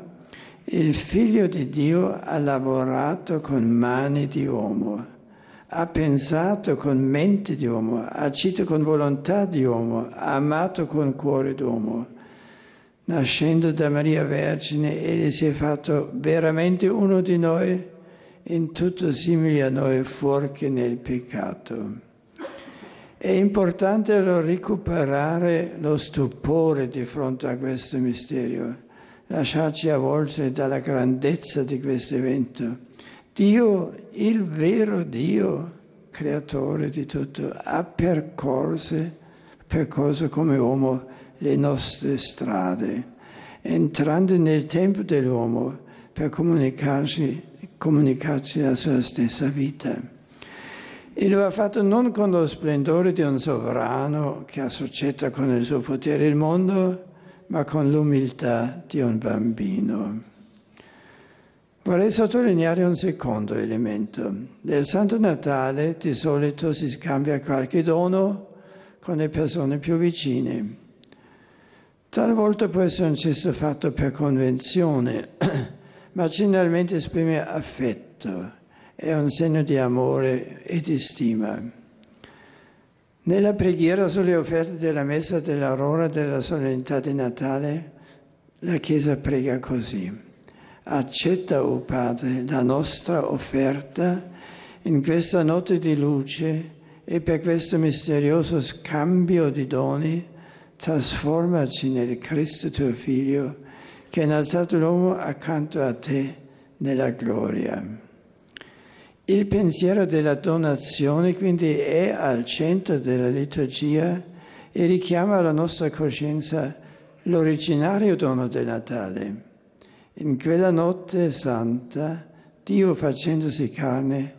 il figlio di Dio ha lavorato con mani di uomo, ha pensato con mente di uomo, ha agito con volontà di uomo, ha amato con cuore d'uomo. Nascendo da Maria Vergine, egli si è fatto veramente uno di noi, in tutto simile a noi, fuorché nel peccato. È importante allora recuperare lo stupore di fronte a questo mistero lasciarci avvolgere dalla grandezza di questo evento. Dio, il vero Dio, creatore di tutto, ha percorso, percorso come uomo le nostre strade, entrando nel tempo dell'uomo per comunicarci, comunicarci la sua stessa vita. E lo ha fatto non con lo splendore di un sovrano che associa con il suo potere il mondo, ma con l'umiltà di un bambino. Vorrei sottolineare un secondo elemento. Nel Santo Natale di solito si scambia qualche dono con le persone più vicine. Talvolta può essere un gesto fatto per convenzione, ma generalmente esprime affetto, è un segno di amore e di stima. Nella preghiera sulle offerte della messa dell'aurora della solennità di Natale, la Chiesa prega così. Accetta, o oh Padre, la nostra offerta in questa notte di luce e per questo misterioso scambio di doni trasformaci nel Cristo tuo Figlio che ha innalzato l'uomo accanto a te nella gloria. Il pensiero della donazione quindi è al centro della liturgia e richiama alla nostra coscienza l'originario dono del Natale. In quella notte santa, Dio facendosi carne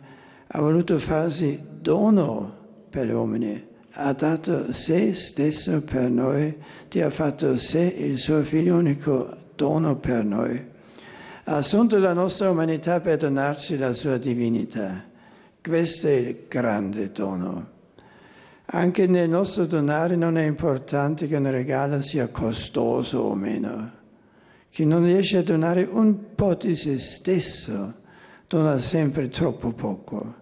ha voluto farsi dono per gli uomini, ha dato se stesso per noi, Dio ha fatto sé il suo figlio unico dono per noi Ha assunto la nostra umanità per donarci la sua divinità. Questo è il grande dono. Anche nel nostro donare non è importante che un regalo sia costoso o meno. Chi non riesce a donare un po' di se stesso dona sempre troppo poco.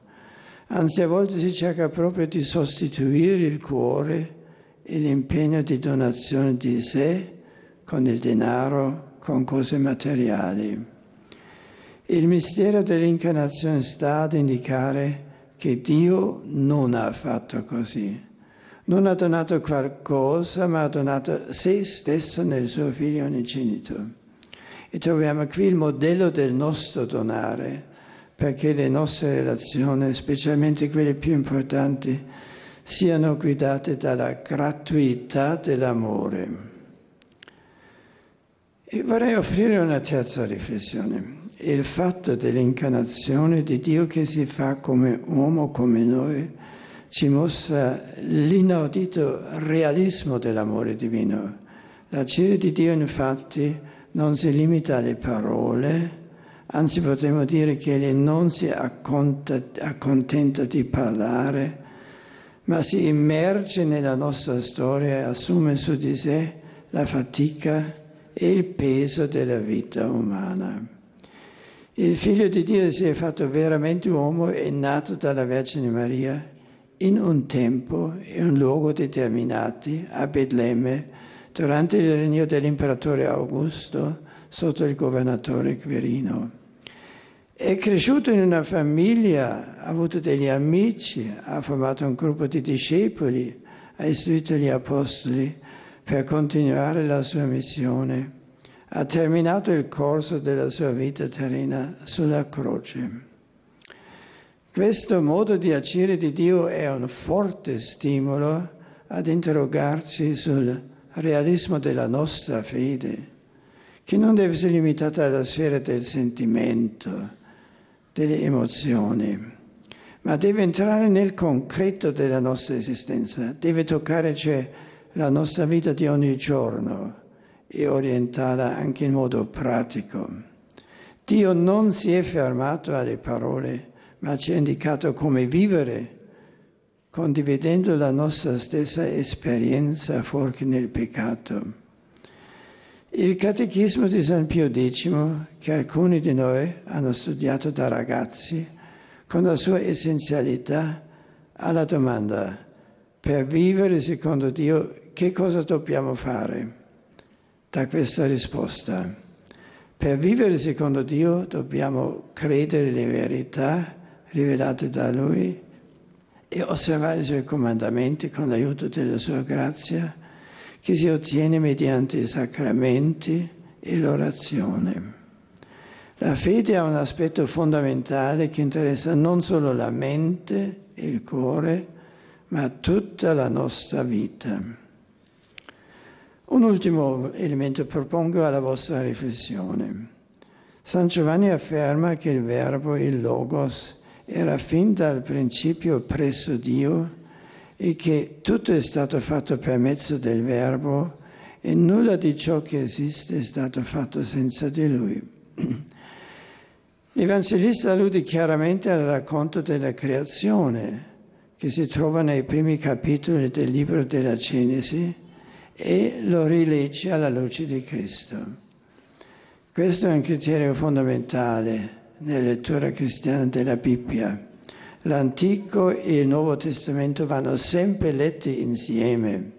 Anzi, a volte si cerca proprio di sostituire il cuore e l'impegno di donazione di sé con il denaro, con cose materiali. Il mistero dell'incarnazione sta ad indicare che Dio non ha fatto così. Non ha donato qualcosa, ma ha donato se stesso nel suo figlio unigenito. E troviamo qui il modello del nostro donare, perché le nostre relazioni, specialmente quelle più importanti, siano guidate dalla gratuità dell'amore. E vorrei offrire una terza riflessione. Il fatto dell'incarnazione di Dio che si fa come uomo, come noi, ci mostra l'inaudito realismo dell'amore divino. La cera di Dio infatti non si limita alle parole, anzi potremmo dire che egli non si accontenta di parlare, ma si immerge nella nostra storia e assume su di sé la fatica e il peso della vita umana. Il figlio di Dio si è fatto veramente uomo e nato dalla Vergine Maria in un tempo e un luogo determinati a Betlemme durante il regno dell'imperatore Augusto sotto il governatore Quirino. È cresciuto in una famiglia, ha avuto degli amici, ha formato un gruppo di discepoli, ha istruito gli apostoli per continuare la sua missione. Ha terminato il corso della sua vita terrena sulla croce. Questo modo di agire di Dio è un forte stimolo ad interrogarci sul realismo della nostra fede, che non deve essere limitata alla sfera del sentimento, delle emozioni, ma deve entrare nel concreto della nostra esistenza, deve toccare cioè la nostra vita di ogni giorno e orientarla anche in modo pratico. Dio non si è fermato alle parole, ma ci ha indicato come vivere, condividendo la nostra stessa esperienza fuori nel peccato. Il Catechismo di San Pio X, che alcuni di noi hanno studiato da ragazzi, con la sua essenzialità ha la domanda, per vivere secondo Dio che cosa dobbiamo fare? Da questa risposta, per vivere secondo Dio dobbiamo credere le verità rivelate da Lui e osservare i Suoi comandamenti con l'aiuto della Sua grazia che si ottiene mediante i sacramenti e l'orazione. La fede ha un aspetto fondamentale che interessa non solo la mente e il cuore, ma tutta la nostra vita. Un ultimo elemento propongo alla vostra riflessione. San Giovanni afferma che il verbo, il logos, era fin dal principio presso Dio e che tutto è stato fatto per mezzo del Verbo e nulla di ciò che esiste è stato fatto senza di Lui. L'Evangelista allude chiaramente al racconto della creazione che si trova nei primi capitoli del libro della Genesi e lo rilegge alla luce di Cristo. Questo è un criterio fondamentale nella lettura cristiana della Bibbia. L'Antico e il Nuovo Testamento vanno sempre letti insieme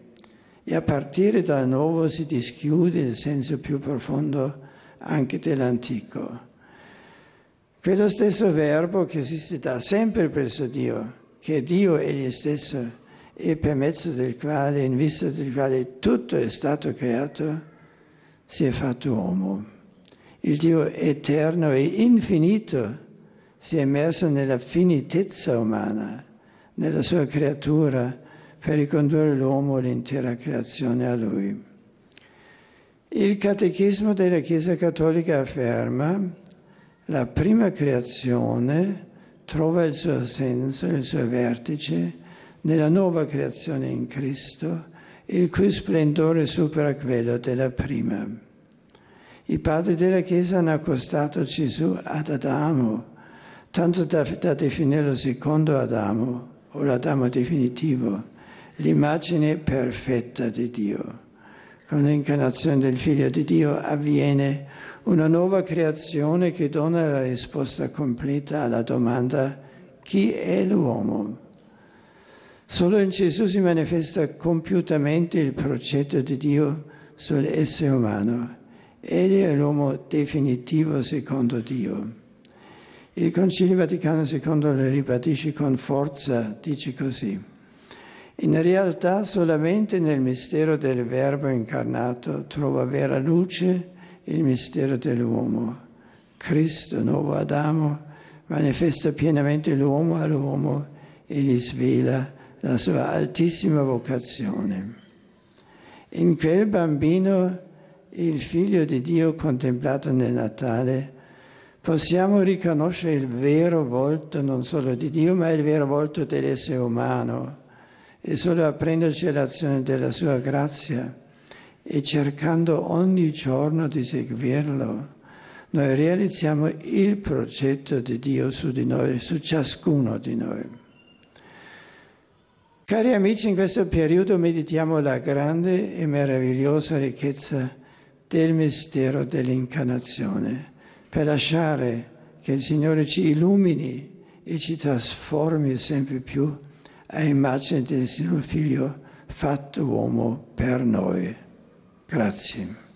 e a partire dal Nuovo si dischiude il senso più profondo anche dell'Antico. Quello stesso verbo che esiste da sempre presso Dio, che è Dio egli stesso e per mezzo del quale, in vista del quale tutto è stato creato, si è fatto uomo. Il Dio eterno e infinito si è immerso nella finitezza umana, nella sua creatura, per ricondurre l'uomo e l'intera creazione a lui. Il Catechismo della Chiesa Cattolica afferma la prima creazione trova il suo senso, il suo vertice nella nuova creazione in Cristo, il cui splendore supera quello della prima. I padri della Chiesa hanno accostato Gesù ad Adamo, tanto da, da definirlo secondo Adamo, o l'Adamo definitivo, l'immagine perfetta di Dio. Con l'incarnazione del Figlio di Dio avviene una nuova creazione che dona la risposta completa alla domanda chi è l'uomo? Solo in Gesù si manifesta compiutamente il progetto di Dio sull'essere umano Egli è l'uomo definitivo secondo Dio. Il Concilio Vaticano II lo ribadisce con forza, dice così. In realtà solamente nel mistero del Verbo incarnato trova vera luce il mistero dell'uomo. Cristo, nuovo Adamo, manifesta pienamente l'uomo all'uomo e gli svela la sua altissima vocazione. In quel bambino il figlio di Dio contemplato nel Natale, possiamo riconoscere il vero volto non solo di Dio, ma il vero volto dell'essere umano e solo apprenderci l'azione della sua grazia e cercando ogni giorno di seguirlo, noi realizziamo il progetto di Dio su di noi, su ciascuno di noi. Cari amici, in questo periodo meditiamo la grande e meravigliosa ricchezza del mistero dell'incarnazione, per lasciare che il Signore ci illumini e ci trasformi sempre più a immagine del suo Figlio fatto uomo per noi. Grazie.